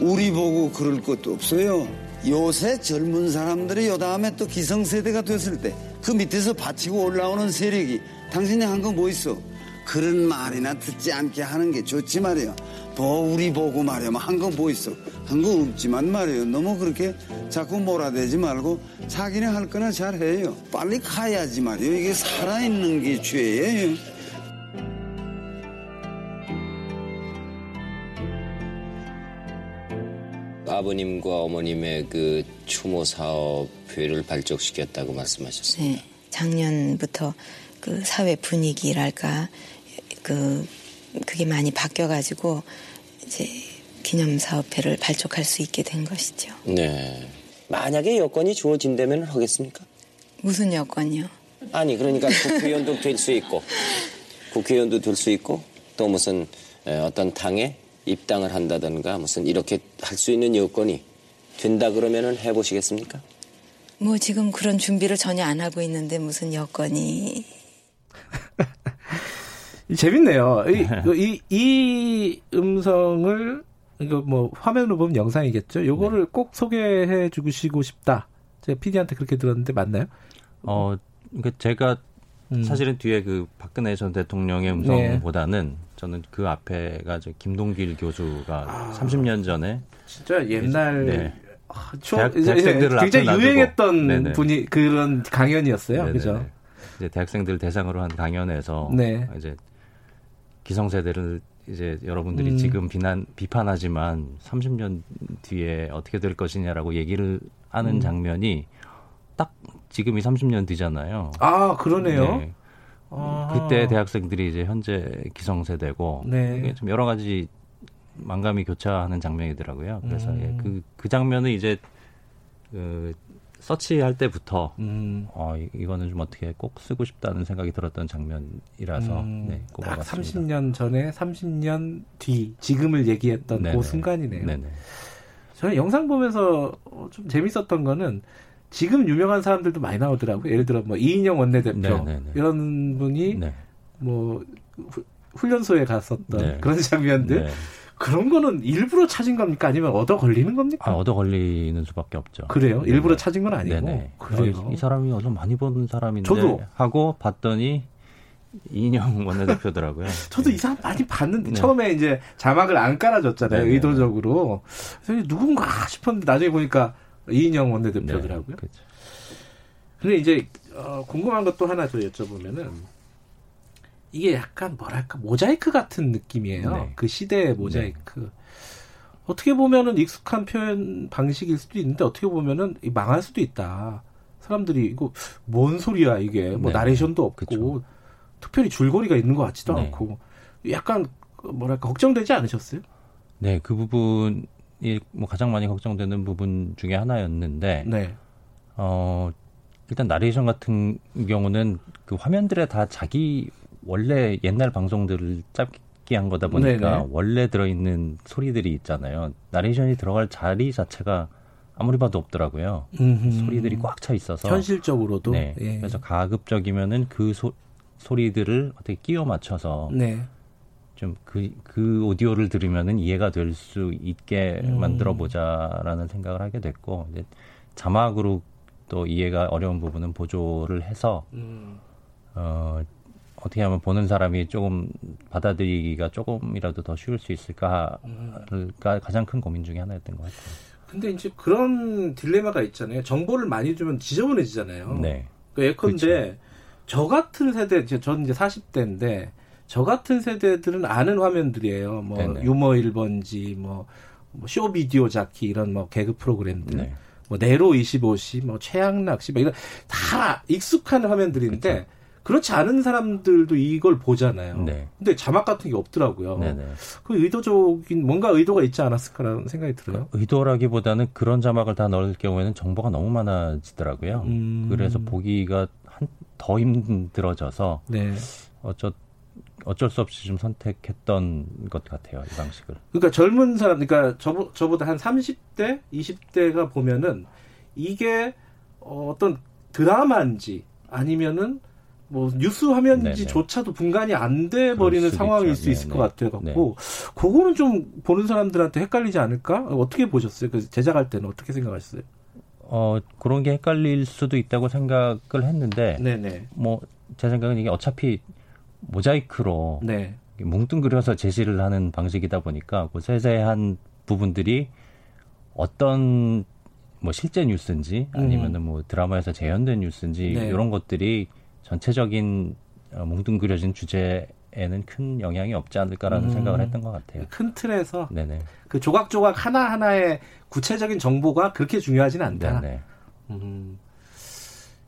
우리 보고 그럴 것도 없어요. 요새 젊은 사람들이 요 다음에 또 기성세대가 됐을 때 그 밑에서 받치고 올라오는 세력이 당신이 한 거 뭐 있어? 그런 말이나 듣지 않게 하는 게 좋지 말이야. 뭐 우리 보고 말이야. 한거뭐 있어? 한거 없지만 말이에요. 너무 그렇게 자꾸 몰아대지 말고 자기네 할 거나 잘 해요. 빨리 가야지 말이에요. 이게 살아있는 게 죄예요. 아버님과 어머님의 그 추모 사업 회를 발족시켰다고 말씀하셨어요. 네, 작년부터 그 사회 분위기랄까 그 그게 많이 바뀌어가지고 이제 기념 사업회를 발족할 수 있게 된 것이죠. 네. 만약에 여건이 주어진다면 하겠습니까? 무슨 여건이요? 아니 그러니까 [LAUGHS] 국회의원도 될 수 있고 국회의원도 될 수 있고 또 무슨 어떤 당에 입당을 한다든가 무슨 이렇게 할 수 있는 여건이 된다 그러면은 해보시겠습니까? 뭐 지금 그런 준비를 전혀 안 하고 있는데 무슨 여건이 [LAUGHS] 재밌네요. 이, 이, 이 음성을 이거 뭐 화면으로 보면 영상이겠죠. 요거를 네. 꼭 소개해 주시고 싶다. 제가 PD한테 그렇게 들었는데 맞나요? 어, 그러니까 제가 음. 사실은 뒤에 그 박근혜 전 대통령의 음성보다는 네. 저는 그 앞에가 저 김동길 교수가 아, 30년 전에 진짜 옛날 네. 아, 대학, 생들을 굉장히 유행했던 네네. 분이 그런 강연이었어요. 그죠? 이제 대학생들 대상으로 한 강연에서 네. 이제 기성세대를 이제 여러분들이 음. 지금 비난 비판하지만 30년 뒤에 어떻게 될 것이냐라고 얘기를 하는 음. 장면이 딱 지금이 30년 뒤잖아요. 아 그러네요. 네. 그때 대학생들이 이제 현재 기성세대고 네. 좀 여러 가지 만감이 교차하는 장면이더라고요. 그래서 음. 예, 그, 그 장면을 이제 그 서치할 때부터 음. 어, 이거는 좀 어떻게 꼭 쓰고 싶다는 생각이 들었던 장면이라서 음. 네, 딱 30년 전에 30년 뒤 지금을 얘기했던 네네. 그 순간이네요. 네네. 저는 영상 보면서 좀 재밌었던 거는 지금 유명한 사람들도 많이 나오더라고요. 예를 들어 뭐 이인영 원내대표 네네네. 이런 분이 네. 뭐 훈련소에 갔었던 네. 그런 장면들 네. 그런 거는 일부러 찾은 겁니까? 아니면 얻어 걸리는 겁니까? 아, 얻어 걸리는 수밖에 없죠. 그래요? 일부러 찾은 건 아니고. 네네. 그래요. 이 사람이 어서 많이 본 사람인데 저도 하고 봤더니 이인영 [LAUGHS] 원내대표더라고요. 저도 네. 이 사람 많이 봤는데 네. 처음에 이제 자막을 안 깔아줬잖아요. 네네. 의도적으로. 그래서 누군가 싶었는데 나중에 보니까 이인영 원내대표더라고요. 네, 그렇죠. 근데 이제 어, 궁금한 것도 하나 더 여쭤보면은 이게 약간 뭐랄까 모자이크 같은 느낌이에요. 네. 그 시대의 모자이크. 네. 어떻게 보면은 익숙한 표현 방식일 수도 있는데 어떻게 보면은 망할 수도 있다. 사람들이 이거 뭔 소리야 이게 뭐 네. 나레이션도 없고 그쵸. 특별히 줄거리가 있는 것 같지도 네. 않고 약간 뭐랄까 걱정되지 않으셨어요? 네, 그 부분 이 뭐 가장 많이 걱정되는 부분 중에 하나였는데 네. 어 일단 나레이션 같은 경우는 그 화면들에 다 자기 원래 옛날 방송들을 짧게 한 거다 보니까 네네. 원래 들어있는 소리들이 있잖아요. 나레이션이 들어갈 자리 자체가 아무리 봐도 없더라고요. 음흠. 소리들이 꽉 차 있어서 현실적으로도 네. 예. 그래서 가급적이면은 그 소, 소리들을 어떻게 끼워 맞춰서 네. 좀그그 그 오디오를 들으면은 이해가 될 수 있게 음. 만들어 보자라는 생각을 하게 됐고 이제 자막으로 또 이해가 어려운 부분은 보조를 해서 음. 어 어떻게 하면 보는 사람이 조금 받아들이기가 조금이라도 더 쉬울 수 있을까가 음. 가장 큰 고민 중에 하나였던 것 같아요. 근데 이제 그런 딜레마가 있잖아요. 정보를 많이 주면 지저분해지잖아요. 네. 그 예컨대 그렇죠. 저 같은 세대, 저는 이제 40대인데 저 같은 세대들은 아는 화면들이에요. 뭐 네네. 유머 1번지, 뭐, 뭐 쇼비디오 자키 이런 뭐 개그 프로그램들. 네. 뭐 네로 25시, 뭐 최양락 씨, 뭐 이런 다 익숙한 화면들인데 그쵸. 그렇지 않은 사람들도 이걸 보잖아요. 네. 근데 자막 같은 게 없더라고요. 네네. 그 의도적인 뭔가 의도가 있지 않았을까라는 생각이 들어요. 의도라기보다는 그런 자막을 다 넣을 경우에는 정보가 너무 많아지더라고요. 음. 그래서 보기가 한, 더 힘들어져서 네. 어쩌 어쩔 수 없이 좀 선택했던 것 같아요, 이 방식을. 그러니까 젊은 사람, 그러니까 저, 저보다 한 30대, 20대가 보면은 이게 어떤 드라마인지 아니면은 뭐 뉴스 화면지조차도 분간이 안 돼 버리는 상황일 있죠. 수 있을 네네. 것 같아 갖고 네. 그거는 좀 보는 사람들한테 헷갈리지 않을까? 어떻게 보셨어요? 그 제작할 때는 어떻게 생각하셨어요? 어 그런 게 헷갈릴 수도 있다고 생각을 했는데 네네. 뭐 제 생각은 이게 어차피 모자이크로 네. 뭉뚱그려서 제시를 하는 방식이다 보니까 그 세세한 부분들이 어떤 뭐 실제 뉴스인지 아니면은 음. 뭐 드라마에서 재현된 뉴스인지 네. 이런 것들이 전체적인 어, 뭉뚱그려진 주제에는 큰 영향이 없지 않을까라는 음. 생각을 했던 것 같아요. 큰 틀에서 네네. 그 조각조각 하나 하나의 구체적인 정보가 그렇게 중요하지는 않다. 네네. 음.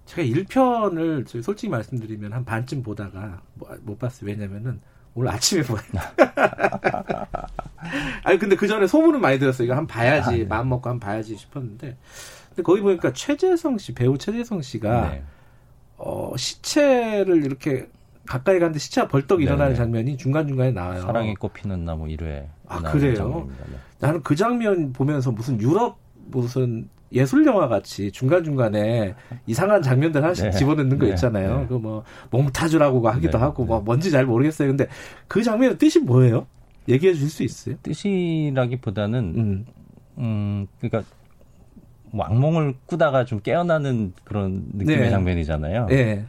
제가 1편을 솔직히 말씀드리면 한 반쯤 보다가 뭐, 못 봤어요. 왜냐면은 오늘 아침에 보요 [LAUGHS] 아니 근데 그 전에 소문은 많이 들었어요. 이거 한 봐야지 아, 네. 마음 먹고 한 봐야지 싶었는데 근데 거기 보니까 최재성 씨 배우 최재성 씨가 네. 어 시체를 이렇게 가까이 갔는데 시체가 벌떡 네, 일어나는 네 장면이 중간 중간에 나와요. 사랑이 꽃피는 나무 1회. 아 그래요? 네. 나는 그 장면 보면서 무슨 유럽 무슨 예술 영화 같이 중간 중간에 이상한 장면들 하나씩 네. 집어넣는 거 네. 있잖아요. 네. 그뭐 몽타주라고 하기도 네. 하고 뭐 뭔지 잘 모르겠어요. 근데 그 장면의 뜻이 뭐예요? 얘기해 줄수 있어요? 뜻이라기보다는 음, 음 그러니까 뭐 악몽을 꾸다가 좀 깨어나는 그런 느낌의 네. 장면이잖아요. 네.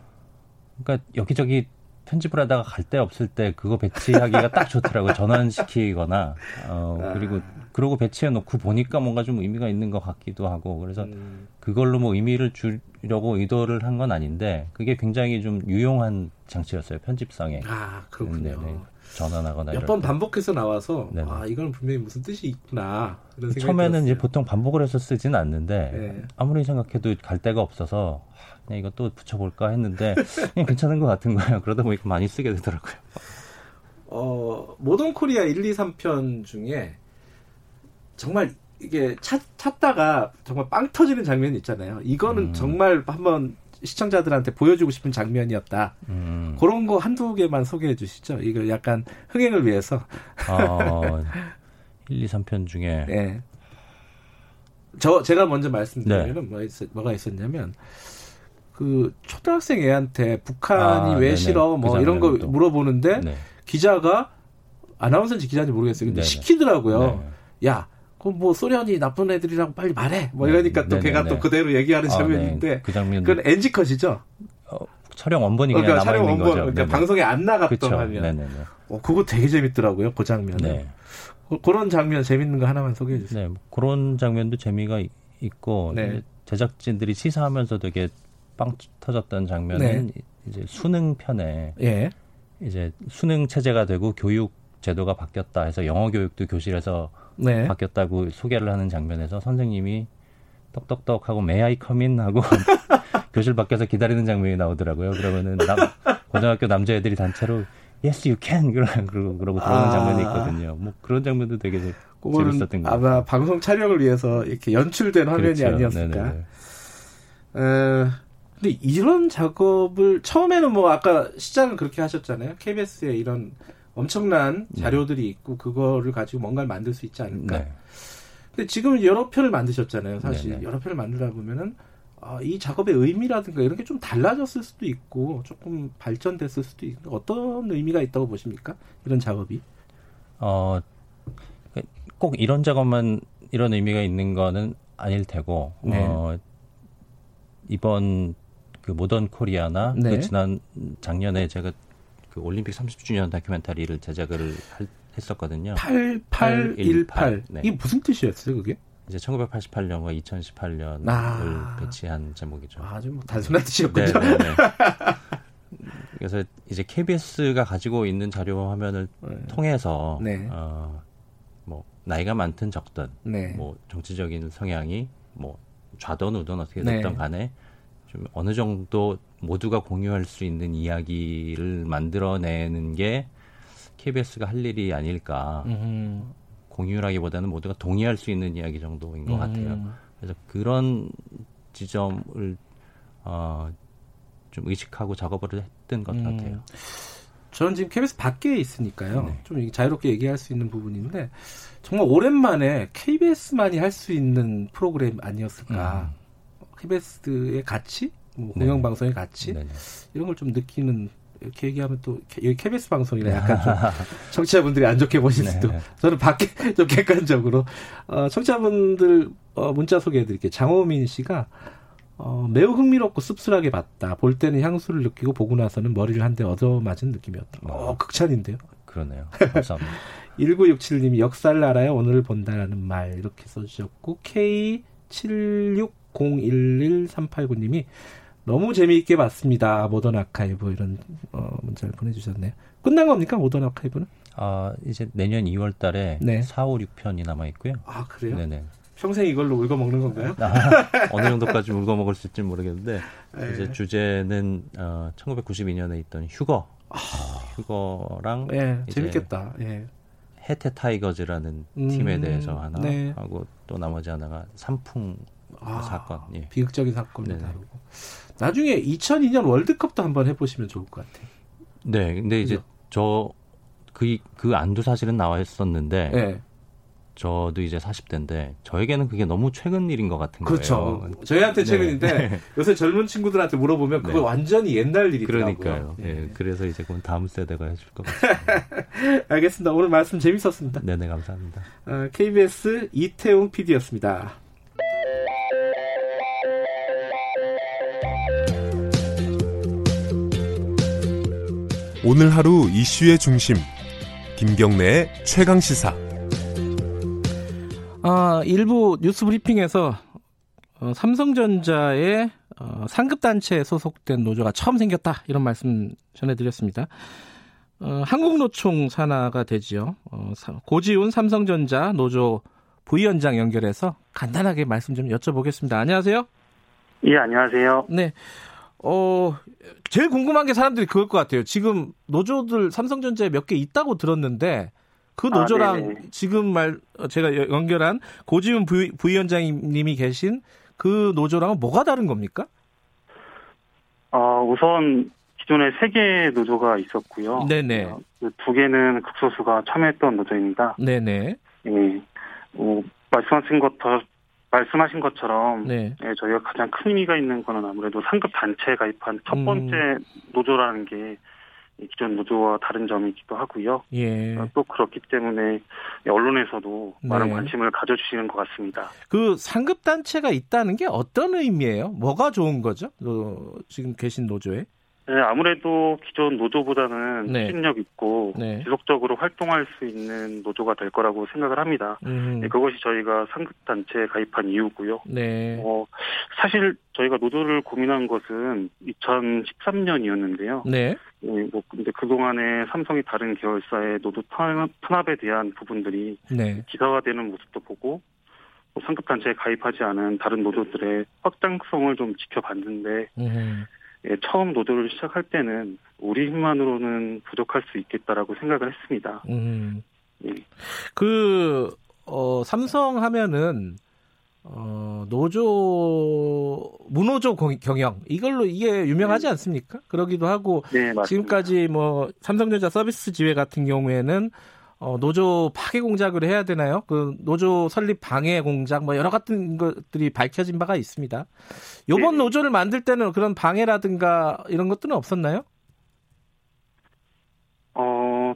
그러니까 여기저기 편집을 하다가 갈 데 없을 때 그거 배치하기가 딱 좋더라고요. 전환시키거나 어 아. 그리고 그러고 배치해 놓고 보니까 뭔가 좀 의미가 있는 것 같기도 하고 그래서 음. 그걸로 뭐 의미를 주려고 의도를 한 건 아닌데 그게 굉장히 좀 유용한 장치였어요 편집상에. 아 그렇군요. 네네. 네. 전환하거나 몇 번 반복해서 나와서 네네. 아 이건 분명히 무슨 뜻이 있구나 이런 생각이 처음에는 들었어요. 이제 보통 반복을 해서 쓰지는 않는데 네. 아무리 생각해도 갈 데가 없어서 그냥 이거 또 붙여볼까 했는데 그냥 괜찮은 것 같은 거예요. 그러다 보니까 많이 쓰게 되더라고요. 어, 모던 코리아 1, 2, 3편 중에 정말 이게 찾, 찾다가 정말 빵 터지는 장면이 있잖아요. 이거는 음. 정말 한번 시청자들한테 보여주고 싶은 장면이었다. 음. 그런 거 한두 개만 소개해 주시죠. 이걸 약간 흥행을 위해서. 어, 1, 2, 3편 중에. 네. 저, 제가 먼저 말씀드리면 네. 뭐 있, 뭐가 있었냐면, 그 초등학생 애한테 북한이 아, 왜 네네. 싫어 뭐 그 이런 거 물어보는데 네. 기자가 아나운서인지 기자인지 모르겠어요. 근데 네네. 시키더라고요. 네. 야, 그럼 뭐 소련이 나쁜 애들이라고 빨리 말해. 뭐 이러니까 네. 또 걔가 또 그대로 얘기하는 아, 장면인데 네. 그 장면 그건 NG 컷이죠. 어, 촬영 원본이 그냥 그러니까 촬영 원본 거죠. 그러니까 방송에 안 나갔던 그쵸. 화면. 네네네. 어, 그거 되게 재밌더라고요. 그 장면. 네. 그, 그런 장면 재밌는 거 하나만 소개해 주세요. 네, 뭐 그런 장면도 재미가 있고 네. 제작진들이 시사하면서 되게 빵 터졌던 장면은 네. 이제 수능 편에 예. 이제 수능 체제가 되고 교육 제도가 바뀌었다 해서 영어 교육도 교실에서 네. 바뀌었다고 소개를 하는 장면에서 선생님이 떡떡떡 하고 메아이 커민 하고 교실 밖에서 기다리는 장면이 나오더라고요. 그러면은 남, 고등학교 남자애들이 단체로 yes you can 그러고 그러고 들어오는 아. 장면이 있거든요. 뭐 그런 장면도 되게 재밌었던 거 아마 방송 촬영을 위해서 이렇게 연출된 화면이 그렇죠. 아니었을까. 네네. 어, 근데 이런 작업을 처음에는 뭐 아까 시작은 그렇게 하셨잖아요. KBS에 이런 엄청난 네. 자료들이 있고 그거를 가지고 뭔가를 만들 수 있지 않을까. 네. 근데 지금 여러 편을 만드셨잖아요. 사실 네네. 네. 여러 편을 만들다 보면은 아, 이 작업의 의미라든가 이런 게 좀 달라졌을 수도 있고 조금 발전됐을 수도 있고 어떤 의미가 있다고 보십니까? 이런 작업이? 어, 꼭 이런 작업만 이런 의미가 있는 거는 아닐 테고 네. 어, 이번 그 모던 코리아나 그 네. 그 지난 작년에 제가 그 올림픽 30주년 다큐멘터리를 제작을 할, 했었거든요. 8818. 네. 이게 무슨 뜻이었어요, 그게? 이제 1988년과 2018년을 아. 배치한 제목이죠. 아주 뭐 단순한 뜻이었군요. 네, 네, 네. [LAUGHS] 그래서 이제 KBS가 가지고 있는 자료 화면을 네. 통해서 네. 어, 뭐 나이가 많든 적든 네. 뭐 정치적인 성향이 뭐 좌든 우든 어떻게 됐든 간에 좀 어느 정도 모두가 공유할 수 있는 이야기를 만들어내는 게 KBS가 할 일이 아닐까. 음. 공유라기보다는 모두가 동의할 수 있는 이야기 정도인 것 음. 같아요. 그래서 그런 지점을 어, 좀 의식하고 작업을 했던 것 음. 같아요. 저는 지금 KBS 밖에 있으니까요. 네. 좀 자유롭게 얘기할 수 있는 부분인데 정말 오랜만에 KBS만이 할 수 있는 프로그램 아니었을까. 음. KBS의 가치 뭐 공영 방송의 가치 네. 이런 걸 좀 느끼는 이렇게 얘기하면 또 여기 KBS 방송이라 약간 좀 [LAUGHS] 청취자분들이 안 좋게 보실 네. 수도 저는 밖에 [LAUGHS] 좀 객관적으로 어, 청취자분들 어, 문자 소개해드릴게요. 장호민 씨가 어, 매우 흥미롭고 씁쓸하게 봤다. 볼 때는 향수를 느끼고 보고 나서는 머리를 한 대 얻어맞은 느낌이었다. 어, 극찬인데요. 그러네요. [LAUGHS] 감사합니다. 1967님이 역사를 알아야 오늘을 본다라는 말 이렇게 써주셨고 K76011389님이 너무 재미있게 봤습니다. 모던 아카이브 이런 어, 문자를 보내주셨네요. 끝난 겁니까 모던 아카이브는? 아 이제 내년 2월달에 네. 4, 5, 6편이 남아 있고요. 아 그래요? 네네. 평생 이걸로 울고 먹는 건가요? 아, [LAUGHS] 어느 정도까지 울고 먹을 수 있을지 모르겠는데 네. 이제 주제는 어, 1992년에 있던 휴거, 아, 휴거랑 네, 재밌겠다. 예. 해태 타이거즈라는 음, 팀에 대해서 하나 네. 하고 또 나머지 하나가 삼풍 아, 사건, 예. 비극적인 사건을 다루고 나중에 2002년 월드컵도 한번 해보시면 좋을 것 같아요. 네, 근데 이제 저 그, 그 안도 사실은 나와 있었는데, 네. 저도 이제 40대인데, 저에게는 그게 너무 최근 일인 것 같은 그렇죠. 거예요. 그렇죠. 저희한테 네. 최근인데, 네. [LAUGHS] 요새 젊은 친구들한테 물어보면 그거 네. 완전히 옛날 일이더라고요. 그러니까요. 네. 네. 그래서 이제 그건 다음 세대가 해줄 것 [LAUGHS] 같습니다. 알겠습니다. 오늘 말씀 재밌었습니다. 네네, 감사합니다. 어, KBS 이태웅 PD였습니다. 오늘 하루 이슈의 중심 김경래의 최강 시사. 아, 일부 뉴스 브리핑에서 어, 삼성전자의 어, 상급 단체에 소속된 노조가 처음 생겼다 이런 말씀 전해드렸습니다. 어, 한국노총 산하가 되지요. 어, 고지훈 삼성전자 노조 부위원장 연결해서 간단하게 말씀 좀 여쭤보겠습니다. 안녕하세요. 예, 안녕하세요. 네. 어, 제일 궁금한 게 사람들이 그럴 것 같아요. 지금 노조들 삼성전자에 몇 개 있다고 들었는데 그 아, 노조랑 아, 지금 말 제가 연결한 고지훈 부위, 부위원장님이 계신 그 노조랑은 뭐가 다른 겁니까? 어, 우선 기존에 세 개의 노조가 있었고요. 네네. 어, 그두 개는 극소수가 참여했던 노조입니다. 네네. 예. 어, 말씀하신 것처럼 말씀하신 것처럼 네. 예, 저희가 가장 큰 의미가 있는 거는 아무래도 상급 단체에 가입한 첫 음. 번째 음. 노조라는 게 기존 노조와 다른 점이기도 하고요. 예. 어, 또 그렇기 때문에 언론에서도 네. 많은 관심을 가져주시는 것 같습니다. 그 상급 단체가 있다는 게 어떤 의미예요? 뭐가 좋은 거죠? 어, 지금 계신 노조에? 네, 아무래도 기존 노조보다는 네. 추진력 있고 네. 지속적으로 활동할 수 있는 노조가 될 거라고 생각을 합니다. 음. 네, 그것이 저희가 상급 단체에 가입한 이유고요. 네. 어, 사실 저희가 노조를 고민한 것은 2013년이었는데요. 네. 네, 뭐 근데 그 동안에 삼성이 다른 계열사의 노조 탄압 에 대한 부분들이 네. 기사화되는 모습도 보고 뭐 상급 단체에 가입하지 않은 다른 노조들의 확장성을 좀 지켜봤는데. 음. 예, 처음 노조를 시작할 때는 우리 힘만으로는 부족할 수 있겠다라고 생각을 했습니다. 음. 예. 그 어, 삼성 하면은 어, 노조 무노조 경영 이걸로 이게 유명하지 네. 않습니까? 그러기도 하고 네, 지금까지 뭐 삼성전자 서비스 지회 같은 경우에는 어, 노조 파괴 공작을 해야 되나요? 그 노조 설립 방해 공작 뭐 여러 같은 것들이 밝혀진 바가 있습니다. 요번 네. 노조를 만들 때는 그런 방해라든가 이런 것들은 없었나요? 어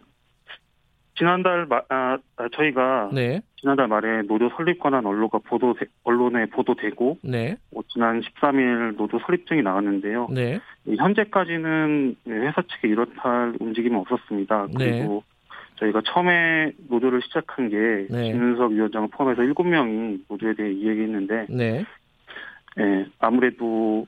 지난달 마, 아, 아, 저희가 네. 지난달 말에 노조 설립 관한 언론과 보도 언론에 보도되고 네. 어, 지난 13일 노조 설립증이 나왔는데요. 네. 현재까지는 회사 측에 이렇할 움직임은 없었습니다. 네. 그리고 저희가 처음에 노조를 시작한 게 네. 김윤석 위원장을 포함해서 7명이 노조에 대해 이야기했는데 네. 예, 아무래도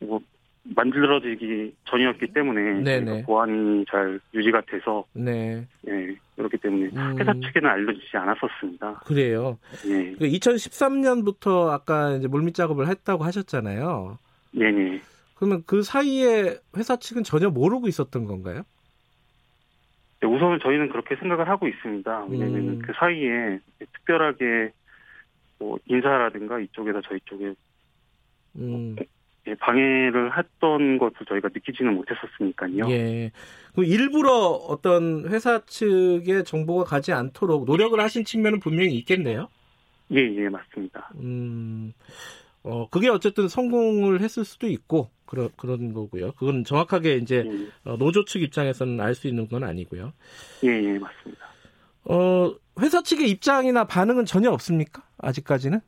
뭐 만들어지기 전이었기 때문에 보안이 잘 유지가 돼서 네. 예, 그렇기 때문에 음. 회사 측에는 알려지지 않았었습니다. 그래요. 예. 2013년부터 아까 이제 물밑 작업을 했다고 하셨잖아요. 네네. 그러면 그 사이에 회사 측은 전혀 모르고 있었던 건가요? 네, 우선 저희는 그렇게 생각을 하고 있습니다. 왜냐하면 음. 그 사이에 특별하게 뭐 인사라든가 이쪽에서 저희 쪽에 음. 예, 방해를 했던 것을 저희가 느끼지는 못했었으니까요. 예. 그 일부러 어떤 회사 측의 정보가 가지 않도록 노력을 하신 측면은 분명히 있겠네요. 예, 예, 맞습니다. 음. 어, 그게 어쨌든 성공을 했을 수도 있고, 그런, 그런 거고요. 그건 정확하게 이제, 예. 어, 노조 측 입장에서는 알 수 있는 건 아니고요. 예, 예, 맞습니다. 어, 회사 측의 입장이나 반응은 전혀 없습니까? 아직까지는?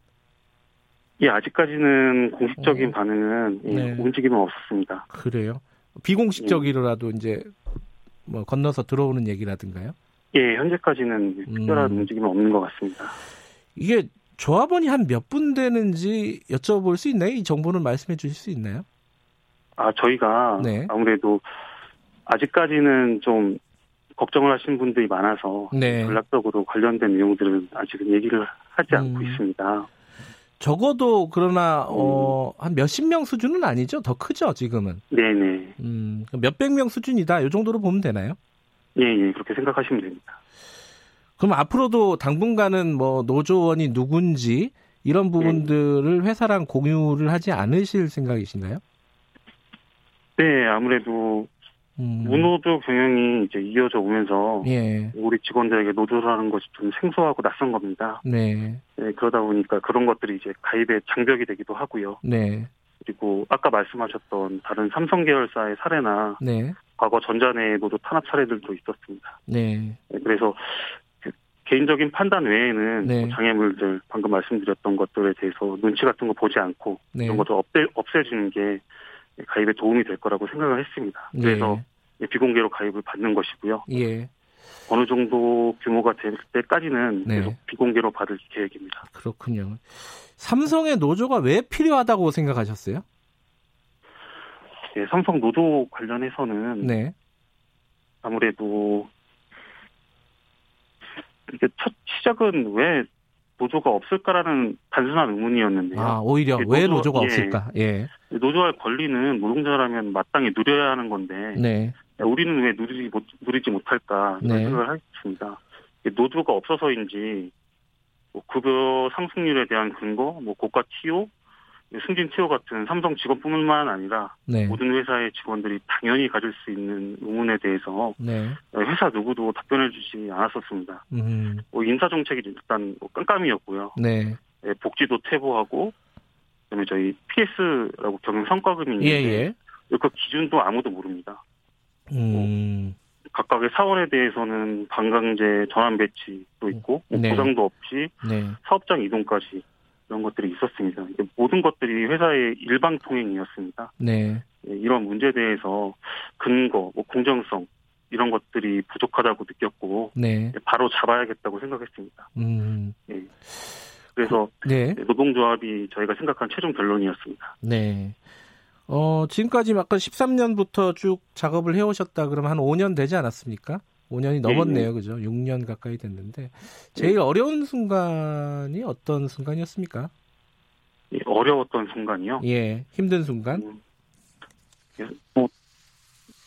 예, 아직까지는 공식적인 어. 반응은 예, 네. 움직임은 없었습니다. 그래요? 비공식적이라도 예. 이제 뭐 건너서 들어오는 얘기라든가요? 예, 현재까지는 특별한 음. 움직임은 없는 것 같습니다. 이게 조합원이 한 몇 분 되는지 여쭤볼 수 있나요? 이 정보는 말씀해 주실 수 있나요? 아, 저희가 네. 아무래도 아직까지는 좀 걱정을 하시는 분들이 많아서 네. 전략적으로 관련된 내용들은 아직은 얘기를 하지 않고 음. 있습니다. 적어도 그러나 어, 한 몇십 명 수준은 아니죠? 더 크죠 지금은? 네네. 음, 몇백 명 수준이다. 이 정도로 보면 되나요? 예, 예, 그렇게 생각하시면 됩니다. 그럼 앞으로도 당분간은 뭐 노조원이 누군지 이런 부분들을 회사랑 공유를 하지 않으실 생각이신가요? 네, 아무래도 음. 무노조 경영이 이제 이어져 오면서 예. 우리 직원들에게 노조라는 것이 좀 생소하고 낯선 겁니다. 네. 네. 그러다 보니까 그런 것들이 이제 가입의 장벽이 되기도 하고요. 네. 그리고 아까 말씀하셨던 다른 삼성 계열사의 사례나 네. 과거 전자내 노조 탄압 사례들도 있었습니다. 네. 네 그래서 개인적인 판단 외에는 네. 뭐 장애물들 방금 말씀드렸던 것들에 대해서 눈치 같은 거 보지 않고 네. 이런 것을 없애, 없애주는 게 가입에 도움이 될 거라고 생각을 했습니다. 네. 그래서 네. 비공개로 가입을 받는 것이고요. 예. 어느 정도 규모가 될 때까지는 네. 계속 비공개로 받을 계획입니다. 그렇군요. 삼성의 노조가 왜 필요하다고 생각하셨어요? 예, 삼성 노조 관련해서는 네. 아무래도 이게 첫 시작은 왜 노조가 없을까라는 단순한 의문이었는데요. 아, 오히려 노조, 왜 노조가 예, 없을까? 예. 노조할 권리는 노동자라면 마땅히 누려야 하는 건데 네. 우리는 왜 누리지 못 누리지 못할까 네. 생각을 했습니다. 노조가 없어서인지 뭐 급여 상승률에 대한 근거, 뭐 고가 티오, 승진 티오 같은 삼성 직원뿐만 아니라 네. 모든 회사의 직원들이 당연히 가질 수 있는 의문에 대해서 네. 회사 누구도 답변해 주지 않았었습니다. 음. 뭐 인사 정책이 일단 뭐 깜깜이었고요. 네. 네, 복지도 퇴보하고 그다음에 저희 PS라고 경영 성과금이 있는데 예, 예. 그 기준도 아무도 모릅니다. 음. 뭐 각각의 사원에 대해서는 반강제 전환 배치도 있고 뭐 네. 보상도 없이 네. 사업장 이동까지 이런 것들이 있었습니다. 모든 것들이 회사의 일방 통행이었습니다. 네. 예, 이런 문제에 대해서 근거, 뭐 공정성 이런 것들이 부족하다고 느꼈고 네. 바로 잡아야겠다고 생각했습니다. 음. 네. 그래서 네. 노동조합이 저희가 생각한 최종 결론이었습니다. 네. 어, 지금까지 아까 13년부터 쭉 작업을 해오셨다 그러면 한 5년 되지 않았습니까? 5년이 넘었네요. 네. 그죠? 6년 가까이 됐는데 제일 네. 어려운 순간이 어떤 순간이었습니까? 예, 어려웠던 순간이요? 예, 힘든 순간. 음, 예, 뭐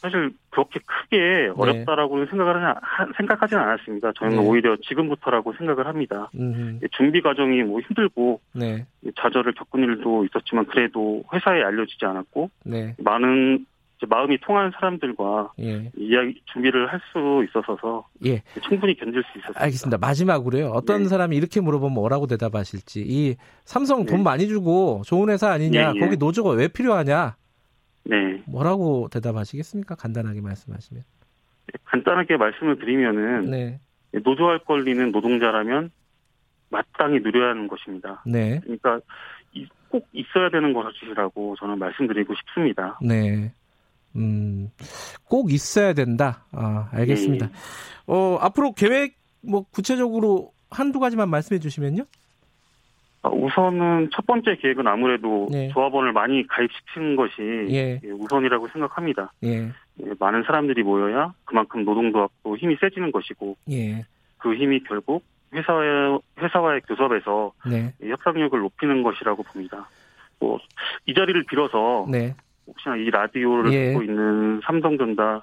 사실 그렇게 크게 네. 어렵다라고 네. 생각을 하, 생각하지는 않았습니다. 저는 네. 오히려 지금부터라고 생각을 합니다. 음흠. 준비 과정이 뭐 힘들고 네. 좌절을 겪은 일도 있었지만 그래도 회사에 알려지지 않았고 네. 많은 마음이 통하는 사람들과 예. 이야기 준비를 할 수 있어서 예. 충분히 견딜 수 있었습니다. 알겠습니다. 마지막으로요. 어떤 네. 사람이 이렇게 물어보면 뭐라고 대답하실지. 이 삼성 돈 네. 많이 주고 좋은 회사 아니냐? 예, 예. 거기 노조가 왜 필요하냐? 네. 뭐라고 대답하시겠습니까? 간단하게 말씀하시면. 간단하게 말씀을 드리면은 네. 노조할 권리는 노동자라면 마땅히 누려야 하는 것입니다. 네. 그러니까 꼭 있어야 되는 것이라고 저는 말씀드리고 싶습니다. 네. 음, 꼭 있어야 된다. 아, 알겠습니다. 네. 어, 앞으로 계획 뭐 구체적으로 한두 가지만 말씀해 주시면요. 아, 우선은 첫 번째 계획은 아무래도 네. 조합원을 많이 가입시키는 것이 예. 예. 우선이라고 생각합니다. 예. 예. 많은 사람들이 모여야 그만큼 노동조합도 힘이 세지는 것이고 예. 그 힘이 결국 회사의 회사와의 교섭에서 네. 협상력을 높이는 것이라고 봅니다. 뭐 이 자리를 빌어서 네. 혹시나 이 라디오를 예. 듣고 있는 삼성전자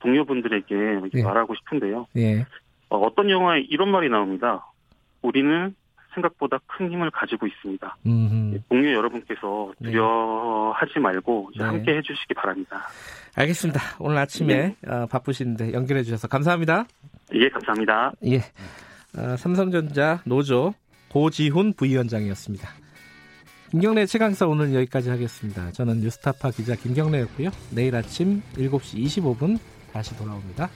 동료분들에게 예. 말하고 싶은데요. 예. 어, 떤 영화에 이런 말이 나옵니다. 우리는 생각보다 큰 힘을 가지고 있습니다. 음흠. 동료 여러분께서 네. 두려워하지 말고 네. 함께 해주시기 바랍니다. 알겠습니다. 오늘 아침에 네. 어, 바쁘신데 연결해 주셔서 감사합니다. 예, 감사합니다. 예, 어, 삼성전자 노조 고지훈 부위원장이었습니다. 김경래 최강사 오늘 여기까지 하겠습니다. 저는 뉴스타파 기자 김경래였고요. 내일 아침 7시 25분 다시 돌아옵니다.